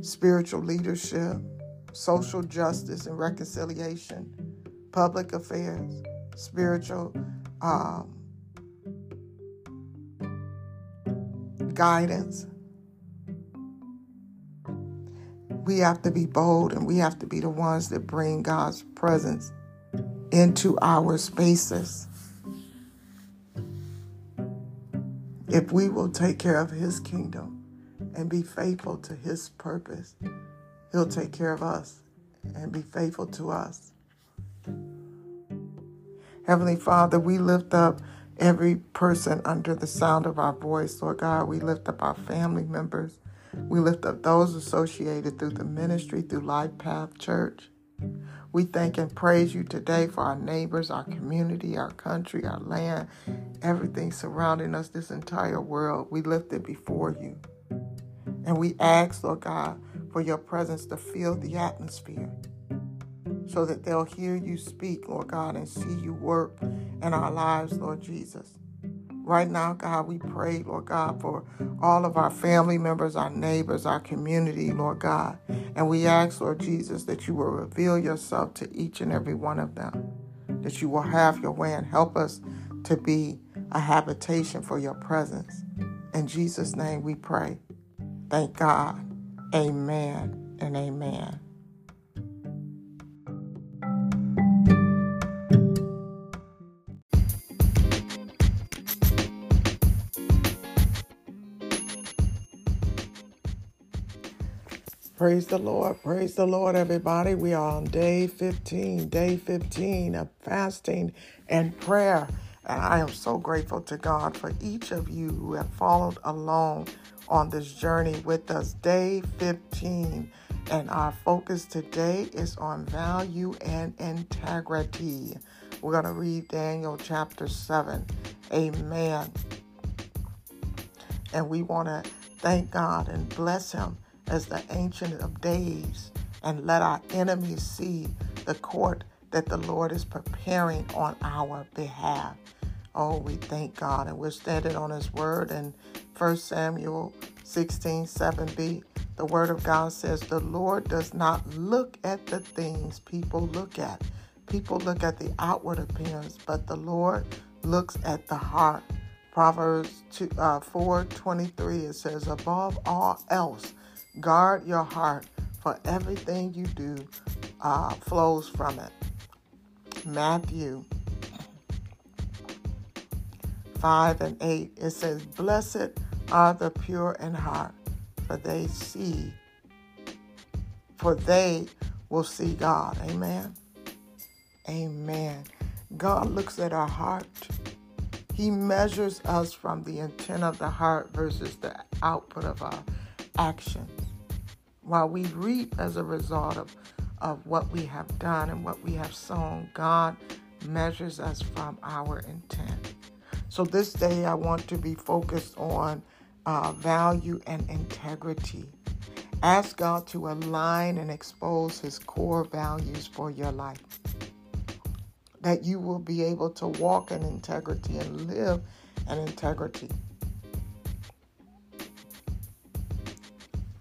spiritual leadership, social justice and reconciliation, public affairs, spiritual um, guidance. We have to be bold and we have to be the ones that bring God's presence into our spaces. If we will take care of His kingdom and be faithful to His purpose, He'll take care of us and be faithful to us. Heavenly Father, we lift up every person under the sound of our voice, Lord God. We lift up our family members. We lift up those associated through the ministry, through Life Path Church. We thank and praise you today for our neighbors, our community, our country, our land, everything surrounding us, this entire world. We lift it before you. And we ask, Lord God, for your presence to fill the atmosphere so that they'll hear you speak, Lord God, and see you work in our lives, Lord Jesus. Right now, God, we pray, Lord God, for all of our family members, our neighbors, our community, Lord God. And we ask, Lord Jesus, that you will reveal yourself to each and every one of them, that you will have your way and help us to be a habitation for your presence. In Jesus' name we pray. Thank God. Amen and amen. Praise the Lord. Praise the Lord, everybody. We are on day 15, day 15 of fasting and prayer. And I am so grateful to God for each of you who have followed along on this journey with us. Day 15. And our focus today is on value and integrity. We're going to read Daniel chapter 7. Amen. And we want to thank God and bless Him as the Ancient of Days and let our enemies see the court that the Lord is preparing on our behalf. Oh, we thank God. And we're standing on His word in 1 Samuel 16 7b. The word of God says, The Lord does not look at the things people look at. People look at the outward appearance, but the Lord looks at the heart. Proverbs 2, uh, 4 23, it says, Above all else, guard your heart, for everything you do uh, flows from it. Matthew 5 and 8, it says, Blessed are the pure in heart, for they see, for they will see God. Amen. Amen. God looks at our heart. He measures us from the intent of the heart versus the output of our actions. While we reap as a result of, of what we have done and what we have sown, God measures us from our intent. So this day, I want to be focused on uh, value and integrity. Ask God to align and expose His core values for your life. That you will be able to walk in integrity and live in integrity.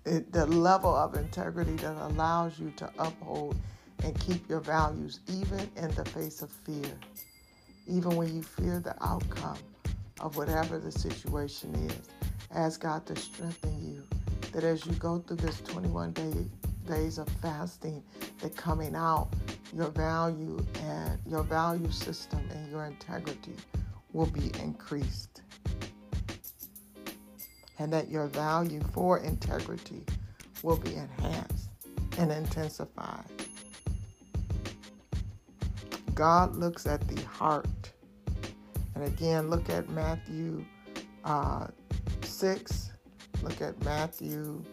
It, the level of integrity that allows you to uphold and keep your values even in the face of fear even when you fear the outcome of whatever the situation is. Ask God to strengthen you that as you go through this 21 day days of fasting, that coming out, your value and your value system and your integrity will be increased. And that your value for integrity will be enhanced and intensified. God looks at the heart. And again, look at Matthew uh, 6, look at Matthew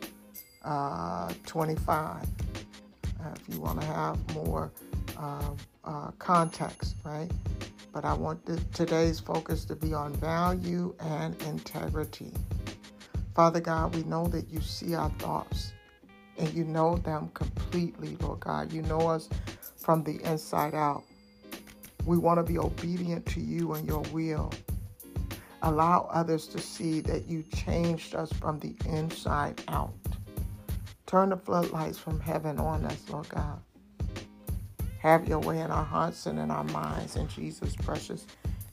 uh, 25. Uh, if you want to have more uh, uh, context, right? But I want today's focus to be on value and integrity. Father God, we know that you see our thoughts and you know them completely, Lord God. You know us from the inside out. We want to be obedient to you and your will. Allow others to see that you changed us from the inside out. Turn the floodlights from heaven on us, Lord God. Have your way in our hearts and in our minds. In Jesus' precious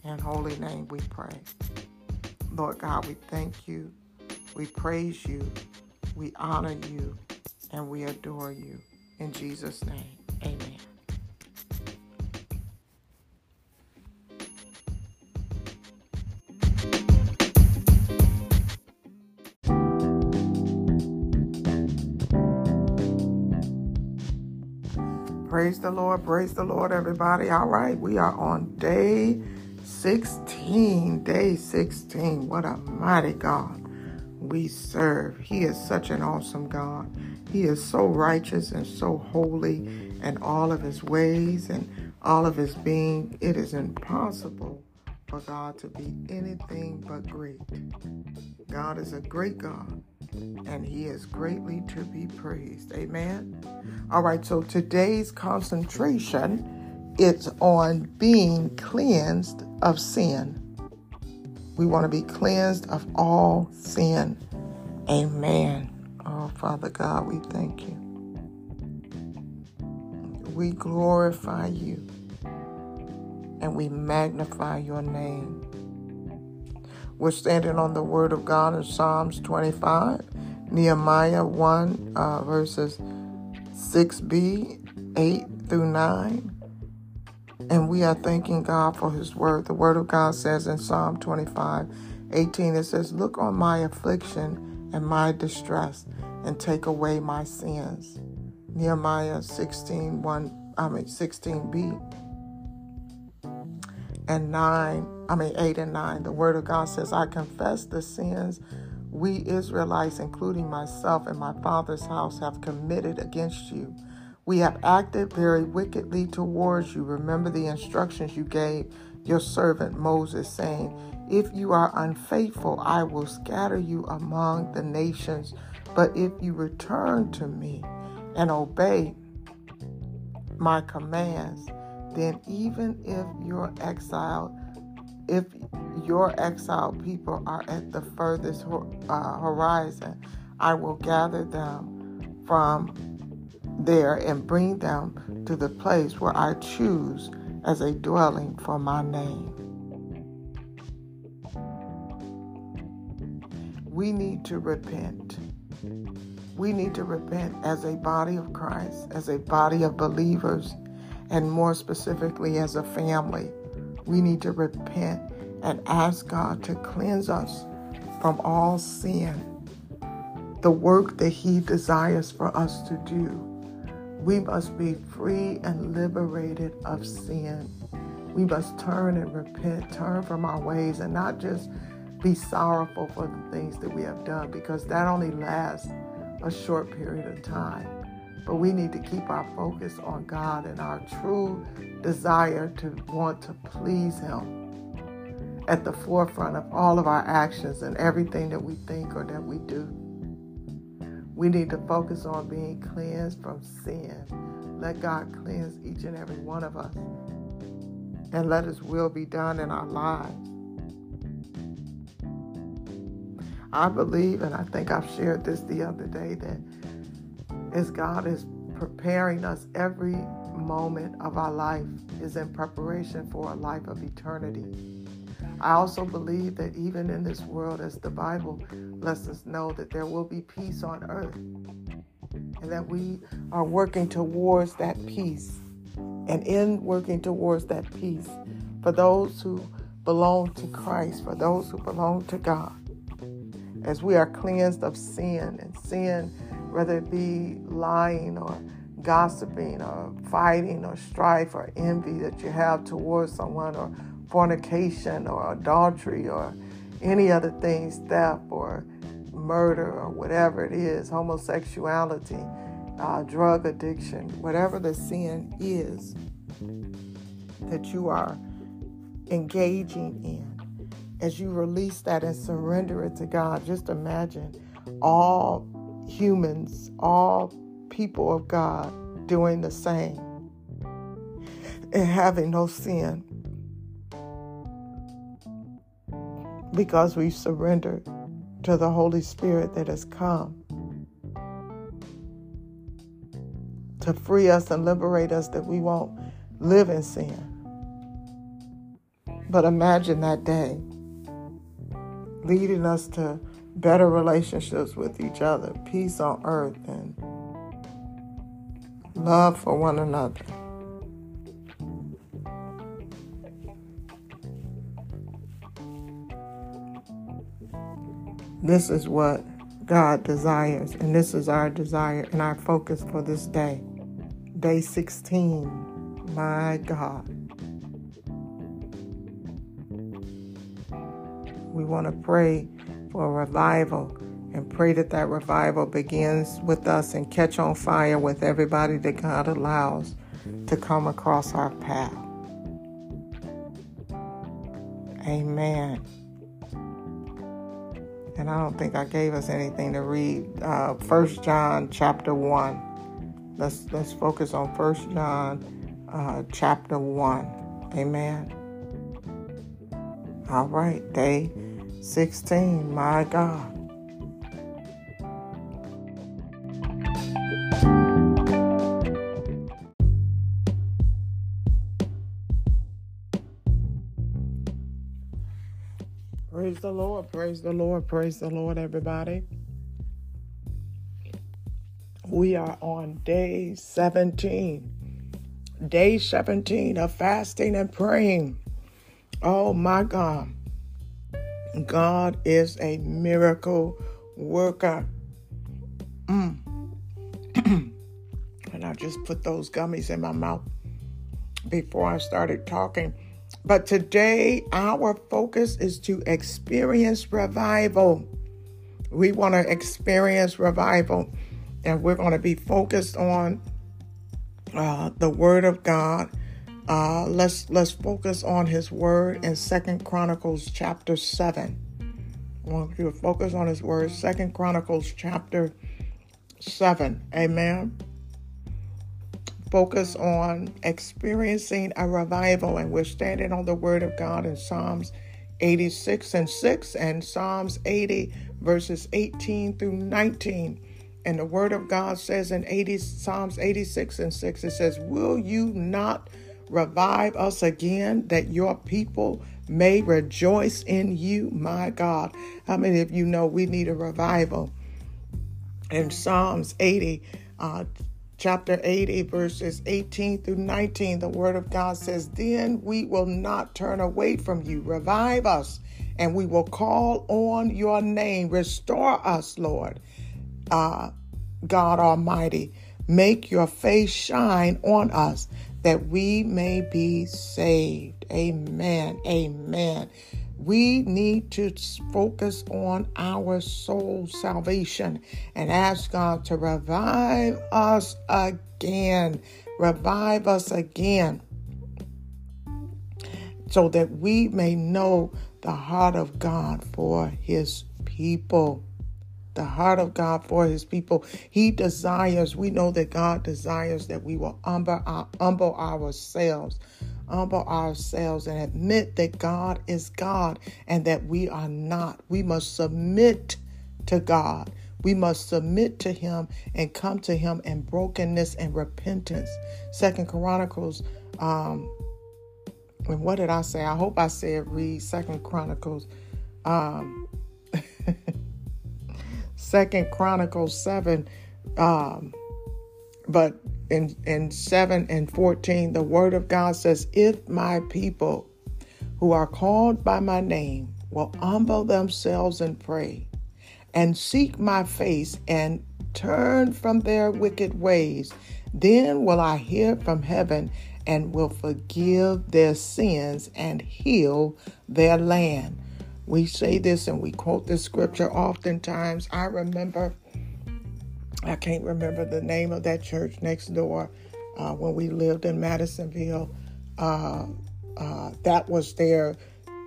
and holy name we pray. Lord God, we thank you. We praise you. We honor you. And we adore you. In Jesus' name, amen. Praise the Lord, praise the Lord, everybody. All right, we are on day 16. Day 16. What a mighty God we serve. He is such an awesome God. He is so righteous and so holy in all of his ways and all of his being. It is impossible for God to be anything but great. God is a great God and he is greatly to be praised. Amen. All right, so today's concentration it's on being cleansed of sin. We want to be cleansed of all sin. Amen. Oh, Father God, we thank you. We glorify you and we magnify your name. We're standing on the word of God in Psalms 25, Nehemiah 1, uh, verses 6b, 8 through 9. And we are thanking God for his word. The word of God says in Psalm 25, 18, it says, Look on my affliction and my distress and take away my sins. Nehemiah 16, 1, I mean 16b and 9, I mean 8 and 9, the word of God says, I confess the sins we Israelites, including myself and my father's house, have committed against you. We have acted very wickedly towards you. Remember the instructions you gave your servant Moses, saying, If you are unfaithful, I will scatter you among the nations. But if you return to me and obey my commands, then even if you're exiled, if your exiled people are at the furthest uh, horizon, I will gather them from there and bring them to the place where I choose as a dwelling for my name. We need to repent. We need to repent as a body of Christ, as a body of believers and more specifically as a family, we need to repent and ask God to cleanse us from all sin. The work that He desires for us to do. We must be free and liberated of sin. We must turn and repent, turn from our ways, and not just be sorrowful for the things that we have done because that only lasts a short period of time. But we need to keep our focus on God and our true desire to want to please Him at the forefront of all of our actions and everything that we think or that we do. We need to focus on being cleansed from sin. Let God cleanse each and every one of us. And let His will be done in our lives. I believe, and I think I've shared this the other day, that as God is preparing us every moment of our life is in preparation for a life of eternity. I also believe that even in this world, as the Bible lets us know, that there will be peace on earth. and that we are working towards that peace. And in working towards that peace, for those who belong to Christ, for those who belong to God, as we are cleansed of sin and sin, whether it be lying or gossiping or fighting or strife or envy that you have towards someone or fornication or adultery or any other things, theft or murder or whatever it is, homosexuality, uh, drug addiction, whatever the sin is that you are engaging in, as you release that and surrender it to God, just imagine all humans, all people of God doing the same and having no sin because we surrendered to the Holy Spirit that has come to free us and liberate us that we won't live in sin. But imagine that day leading us to better relationships with each other, peace on earth, and love for one another. This is what God desires, and this is our desire and our focus for this day. Day 16. My God. We want to pray for revival and pray that that revival begins with us and catch on fire with everybody that God allows to come across our path. Amen. And I don't think I gave us anything to read. Uh, John chapter 1. Let's, let's focus on 1 John uh, chapter 1. Amen. All right, Dave. 16. My God. Praise the Lord, praise the Lord, praise the Lord, everybody. We are on day 17, day 17 of fasting and praying. Oh my God. God is a miracle worker. Mm. and I just put those gummies in my mouth before I started talking. But today, our focus is to experience revival. We want to experience revival, and we're going to be focused on uh, the Word of God. Uh, let's let's focus on His Word in Second Chronicles chapter seven. I want you to focus on His Word, Second Chronicles chapter seven. Amen focus on experiencing a revival, and we're standing on the Word of God in Psalms 86 and 6 and Psalms 80, verses 18 through 19. And the Word of God says in 80, Psalms 86 and 6, it says, Will you not revive us again that your people may rejoice in you, my God? How many of you know we need a revival? In Psalms 80, uh, chapter 80, verses 18 through 19, the word of God says, Then we will not turn away from you. Revive us, and we will call on your name. Restore us, Lord, uh, God Almighty. Make your face shine on us that we may be saved. Amen. Amen. We need to focus on our soul salvation and ask God to revive us again. Revive us again so that we may know the heart of God for his people. The heart of God for his people. He desires, we know that God desires that we will humble, our, humble ourselves humble ourselves and admit that God is God and that we are not. We must submit to God. We must submit to him and come to him in brokenness and repentance. Second Chronicles, um, and what did I say? I hope I said read Second Chronicles, um, Second Chronicles seven, um, but in, in 7 and 14, the word of God says, If my people who are called by my name will humble themselves and pray and seek my face and turn from their wicked ways, then will I hear from heaven and will forgive their sins and heal their land. We say this and we quote this scripture oftentimes. I remember I can't remember the name of that church next door uh, when we lived in Madisonville. Uh, uh, that was their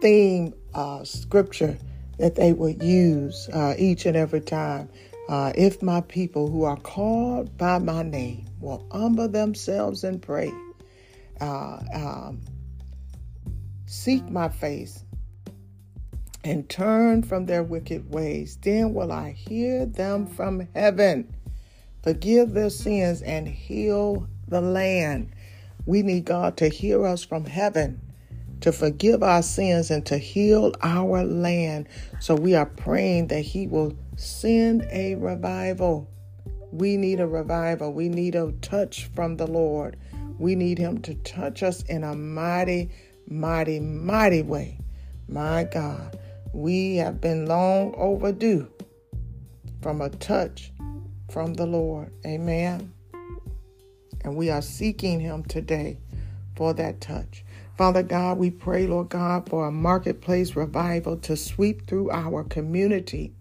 theme uh, scripture that they would use uh, each and every time. Uh, if my people who are called by my name will humble themselves and pray, um, seek my face, and turn from their wicked ways, then will I hear them from heaven forgive their sins, and heal the land. We need God to hear us from heaven, to forgive our sins, and to heal our land. So we are praying that He will send a revival. We need a revival. We need a touch from the Lord. We need Him to touch us in a mighty, mighty, mighty way. My God, we have been long overdue from a touch from the Lord. Amen. And we are seeking Him today for that touch. Father God, we pray, Lord God, for a marketplace revival to sweep through our community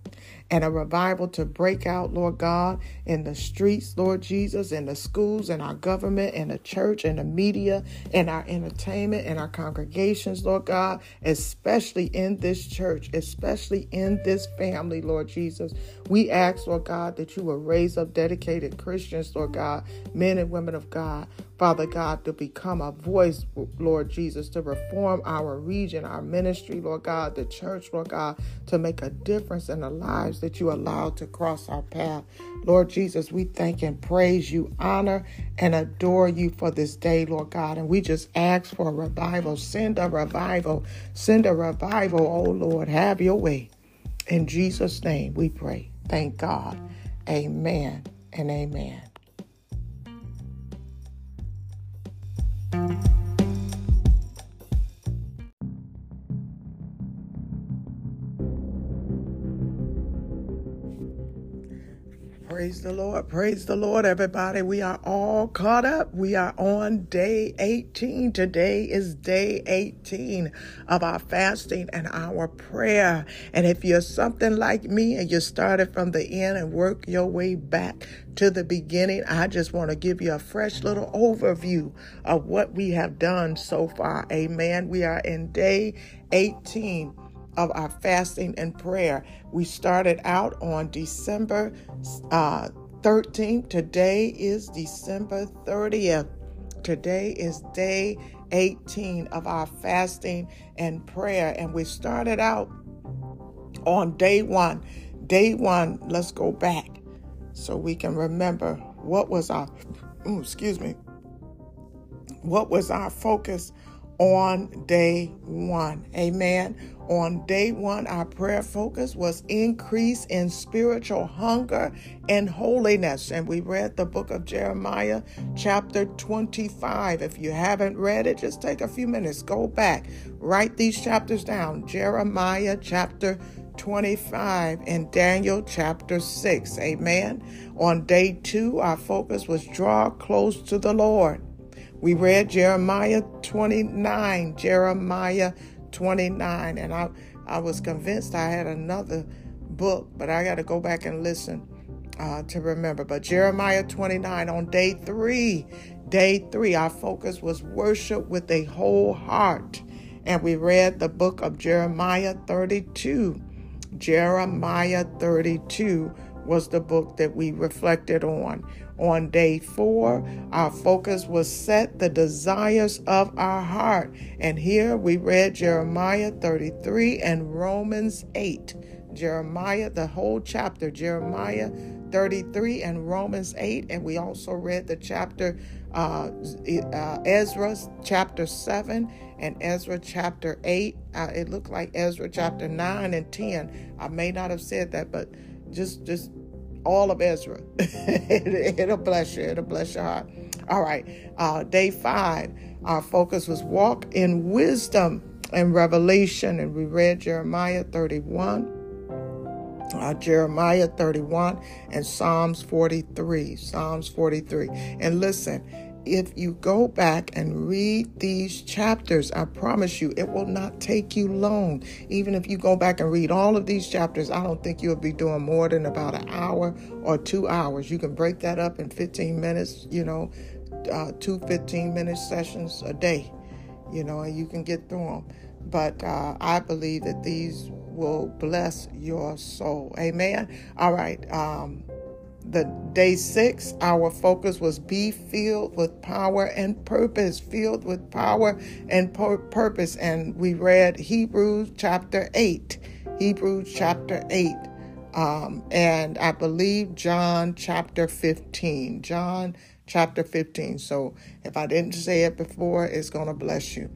and a revival to break out, Lord God, in the streets, Lord Jesus, in the schools, in our government, in the church, in the media, in our entertainment, in our congregations, Lord God, especially in this church, especially in this family, Lord Jesus. We ask, Lord God, that you will raise up dedicated Christians, Lord God, men and women of God, Father God, to become a voice, Lord Jesus, to reform our region, our ministry, Lord God, the church, Lord God, to make a difference in the lives that you allow to cross our path. Lord Jesus, we thank and praise you, honor and adore you for this day, Lord God. And we just ask for a revival. Send a revival. Send a revival, oh Lord. Have your way. In Jesus' name we pray. Thank God. Amen and amen. Thank you. Praise the Lord. Praise the Lord, everybody. We are all caught up. We are on day 18. Today is day 18 of our fasting and our prayer. And if you're something like me and you started from the end and work your way back to the beginning, I just want to give you a fresh little overview of what we have done so far. Amen. We are in day 18 of our fasting and prayer. We started out on December uh, 13th. Today is December 30th. Today is day 18 of our fasting and prayer. And we started out on day one. Day one, let's go back so we can remember what was our, ooh, excuse me, what was our focus on day one. Amen. On day one, our prayer focus was increase in spiritual hunger and holiness. And we read the book of Jeremiah, chapter 25. If you haven't read it, just take a few minutes, go back, write these chapters down. Jeremiah, chapter 25 and Daniel chapter 6. Amen. On day two, our focus was draw close to the Lord. We read Jeremiah 29, Jeremiah 29, and I, I was convinced I had another book, but I got to go back and listen uh, to remember. But Jeremiah 29 on day three, day three, our focus was worship with a whole heart. And we read the book of Jeremiah 32. Jeremiah 32 was the book that we reflected on. On day four, our focus was set the desires of our heart. And here we read Jeremiah 33 and Romans 8. Jeremiah, the whole chapter, Jeremiah 33 and Romans 8. And we also read the chapter, uh, uh, Ezra chapter 7 and Ezra chapter 8. Uh, it looked like Ezra chapter 9 and 10. I may not have said that, but just, just all of Ezra. it, will bless you. It'll bless your heart. All right. Uh, day five, our focus was walk in wisdom and revelation, and we read Jeremiah 31. Uh, Jeremiah 31 and Psalms 43. Psalms 43. And listen, if you go back and read these chapters, I promise you, it will not take you long. Even if you go back and read all of these chapters, I don't think you'll be doing more than about an hour or two hours. You can break that up in 15 minutes, you know, uh, two 15 minute sessions a day, you know, and you can get through them. But uh, I believe that these will bless your soul. Amen. All right. Um, the day six, our focus was be filled with power and purpose, filled with power and pur- purpose. And we read Hebrews chapter 8, Hebrews chapter 8. Um, and I believe John chapter 15, John chapter 15. So if I didn't say it before, it's going to bless you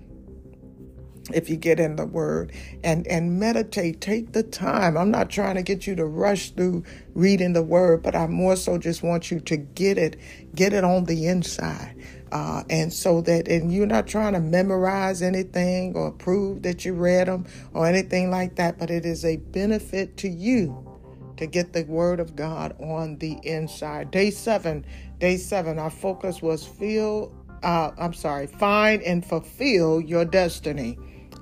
if you get in the word and and meditate. Take the time. I'm not trying to get you to rush through reading the word but i more so just want you to get it get it on the inside. Uh, and so that and you're not trying to memorize anything or prove that you read them or anything like that but it is a benefit to you to get the word of god on the inside. Day seven day seven our focus was feel uh, i'm sorry find and fulfill your destiny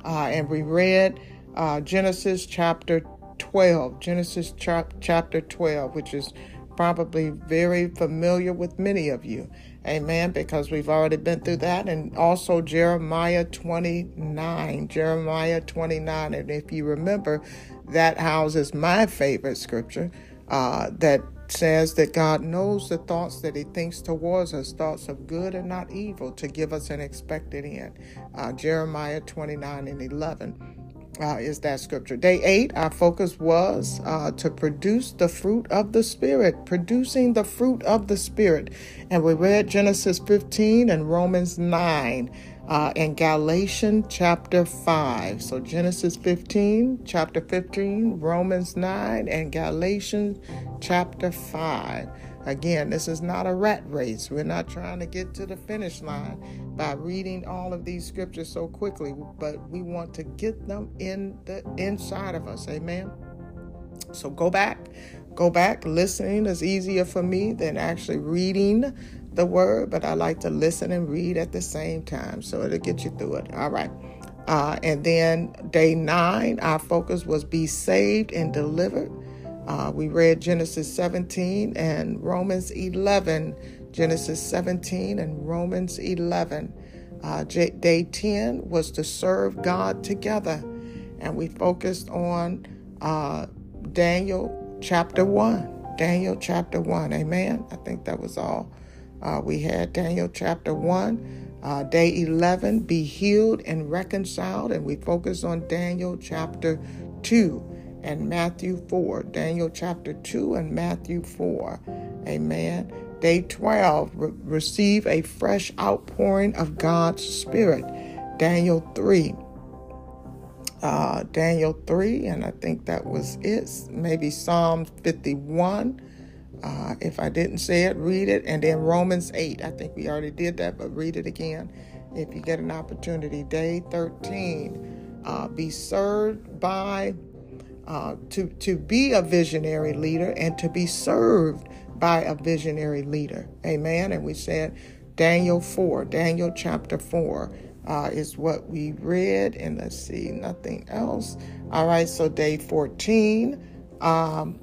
uh, and we read uh, Genesis chapter 12, Genesis chap- chapter 12, which is probably very familiar with many of you. Amen. Because we've already been through that. And also Jeremiah 29. Jeremiah 29. And if you remember, that houses my favorite scripture uh, that says that God knows the thoughts that He thinks towards us, thoughts of good and not evil, to give us an expected end. Uh, Jeremiah 29 and 11. Uh, is that scripture. Day eight, our focus was uh, to produce the fruit of the Spirit, producing the fruit of the Spirit. And we read Genesis 15 and Romans 9 uh, in Galatians chapter 5. So Genesis 15, chapter 15, Romans 9, and Galatians chapter 5. Again, this is not a rat race. We're not trying to get to the finish line by reading all of these scriptures so quickly, but we want to get them in the inside of us. Amen. So go back, go back. Listening is easier for me than actually reading the word, but I like to listen and read at the same time. So it'll get you through it. All right. Uh, and then day nine, our focus was be saved and delivered. Uh, we read Genesis 17 and Romans 11. Genesis 17 and Romans 11. Uh, day 10 was to serve God together. And we focused on uh, Daniel chapter 1. Daniel chapter 1. Amen. I think that was all uh, we had Daniel chapter 1, uh, day 11, be healed and reconciled. And we focus on Daniel chapter 2 and Matthew 4. Daniel chapter 2 and Matthew 4. Amen. Day 12, re- receive a fresh outpouring of God's Spirit. Daniel 3. Uh, Daniel 3, and I think that was it. Maybe Psalm 51 uh, if I didn't say it, read it. And then Romans 8. I think we already did that, but read it again if you get an opportunity. Day 13. Uh, be served by, uh, to, to be a visionary leader and to be served by a visionary leader. Amen. And we said Daniel 4, Daniel chapter 4. Uh, is what we read, and let's see, nothing else. All right, so day 14, um,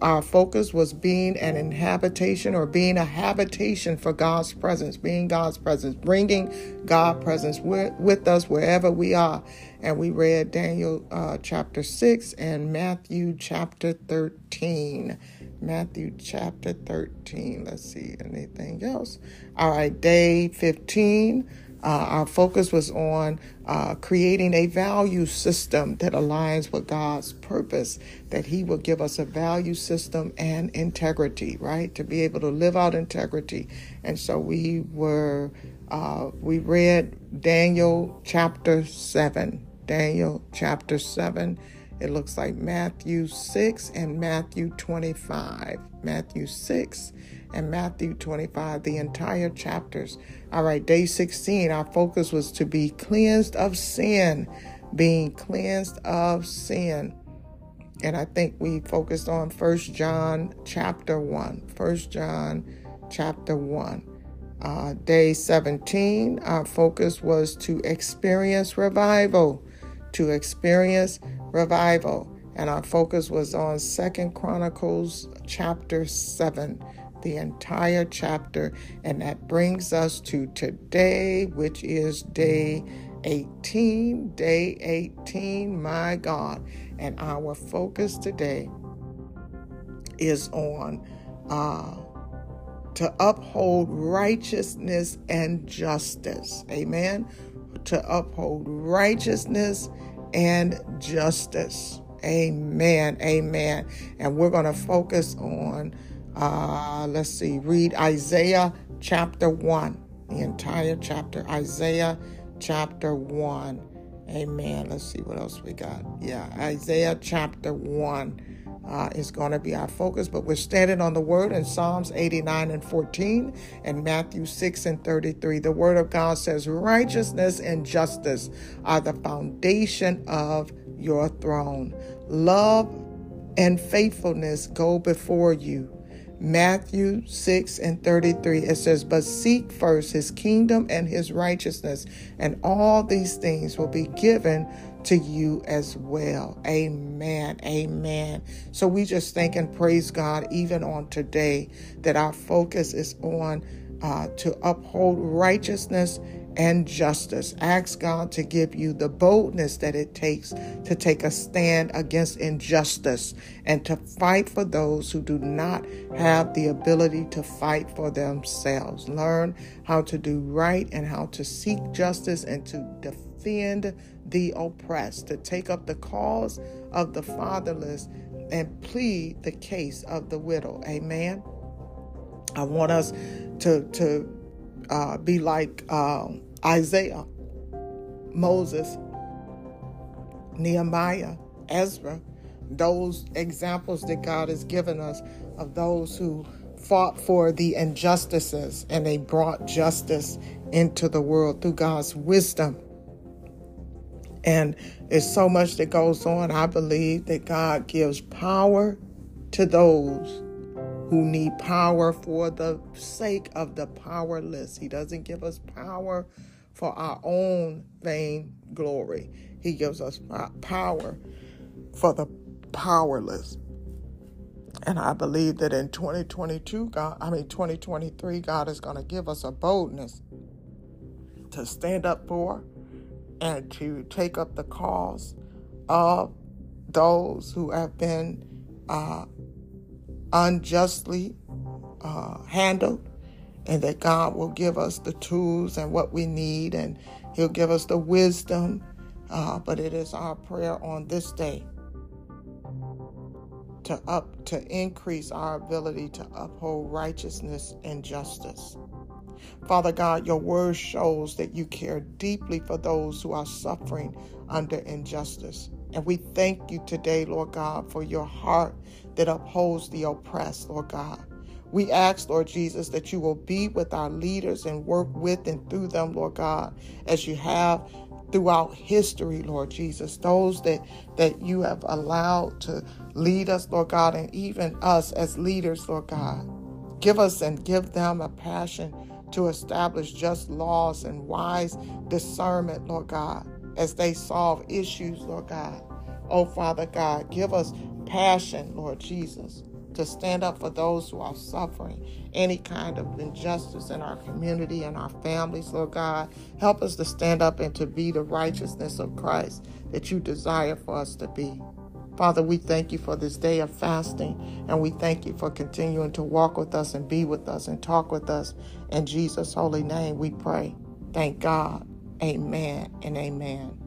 our focus was being an inhabitation or being a habitation for God's presence, being God's presence, bringing God presence with, with us wherever we are. And we read Daniel uh, chapter 6 and Matthew chapter 13. Matthew chapter 13. Let's see, anything else? All right, day 15. Uh, our focus was on uh, creating a value system that aligns with God's purpose, that He will give us a value system and integrity, right? To be able to live out integrity. And so we were, uh, we read Daniel chapter 7. Daniel chapter 7. It looks like Matthew 6 and Matthew 25. Matthew 6 and Matthew 25, the entire chapters. All right, day 16, our focus was to be cleansed of sin, being cleansed of sin. And I think we focused on First John chapter 1. First John chapter 1. Uh, day 17, our focus was to experience revival, to experience revival. And our focus was on Second Chronicles chapter 7, the entire chapter. And that brings us to today, which is day 18. Day 18, my God. And our focus today is on uh, to uphold righteousness and justice. Amen. To uphold righteousness and justice. Amen. Amen. And we're going to focus on, uh, let's see, read Isaiah chapter 1, the entire chapter. Isaiah chapter 1. Amen. Let's see what else we got. Yeah, Isaiah chapter 1 uh, is going to be our focus, but we're standing on the word in Psalms 89 and 14 and Matthew 6 and 33. The word of God says, Righteousness and justice are the foundation of your throne. Love and faithfulness go before you. Matthew 6 and 33, it says, But seek first his kingdom and his righteousness, and all these things will be given to you as well. Amen. Amen. So we just thank and praise God even on today that our focus is on uh, to uphold righteousness and justice. Ask God to give you the boldness that it takes to take a stand against injustice and to fight for those who do not have the ability to fight for themselves. Learn how to do right and how to seek justice and to defend the oppressed, to take up the cause of the fatherless and plead the case of the widow. Amen. I want us to to uh, be like uh, Isaiah, Moses, Nehemiah, Ezra, those examples that God has given us of those who fought for the injustices and they brought justice into the world through God's wisdom. And there's so much that goes on. I believe that God gives power to those who need power for the sake of the powerless. He doesn't give us power for our own vain glory. He gives us power for the powerless. And I believe that in 2022, God, I mean 2023, God is going to give us a boldness to stand up for and to take up the cause of those who have been uh, unjustly uh, handled, and that God will give us the tools and what we need, and He'll give us the wisdom. Uh, but it is our prayer on this day to up to increase our ability to uphold righteousness and justice. Father God, your word shows that you care deeply for those who are suffering under injustice. And we thank you today, Lord God, for your heart that upholds the oppressed, Lord God. We ask, Lord Jesus, that you will be with our leaders and work with and through them, Lord God, as you have throughout history, Lord Jesus. Those that, that you have allowed to lead us, Lord God, and even us as leaders, Lord God. Give us and give them a passion to establish just laws and wise discernment, Lord God as they solve issues, Lord God. Oh, Father God, give us passion, Lord Jesus, to stand up for those who are suffering any kind of injustice in our community and our families, Lord God. Help us to stand up and to be the righteousness of Christ that you desire for us to be. Father, we thank you for this day of fasting, and we thank you for continuing to walk with us and be with us and talk with us. In Jesus' holy name, we pray. Thank God. Amen and amen.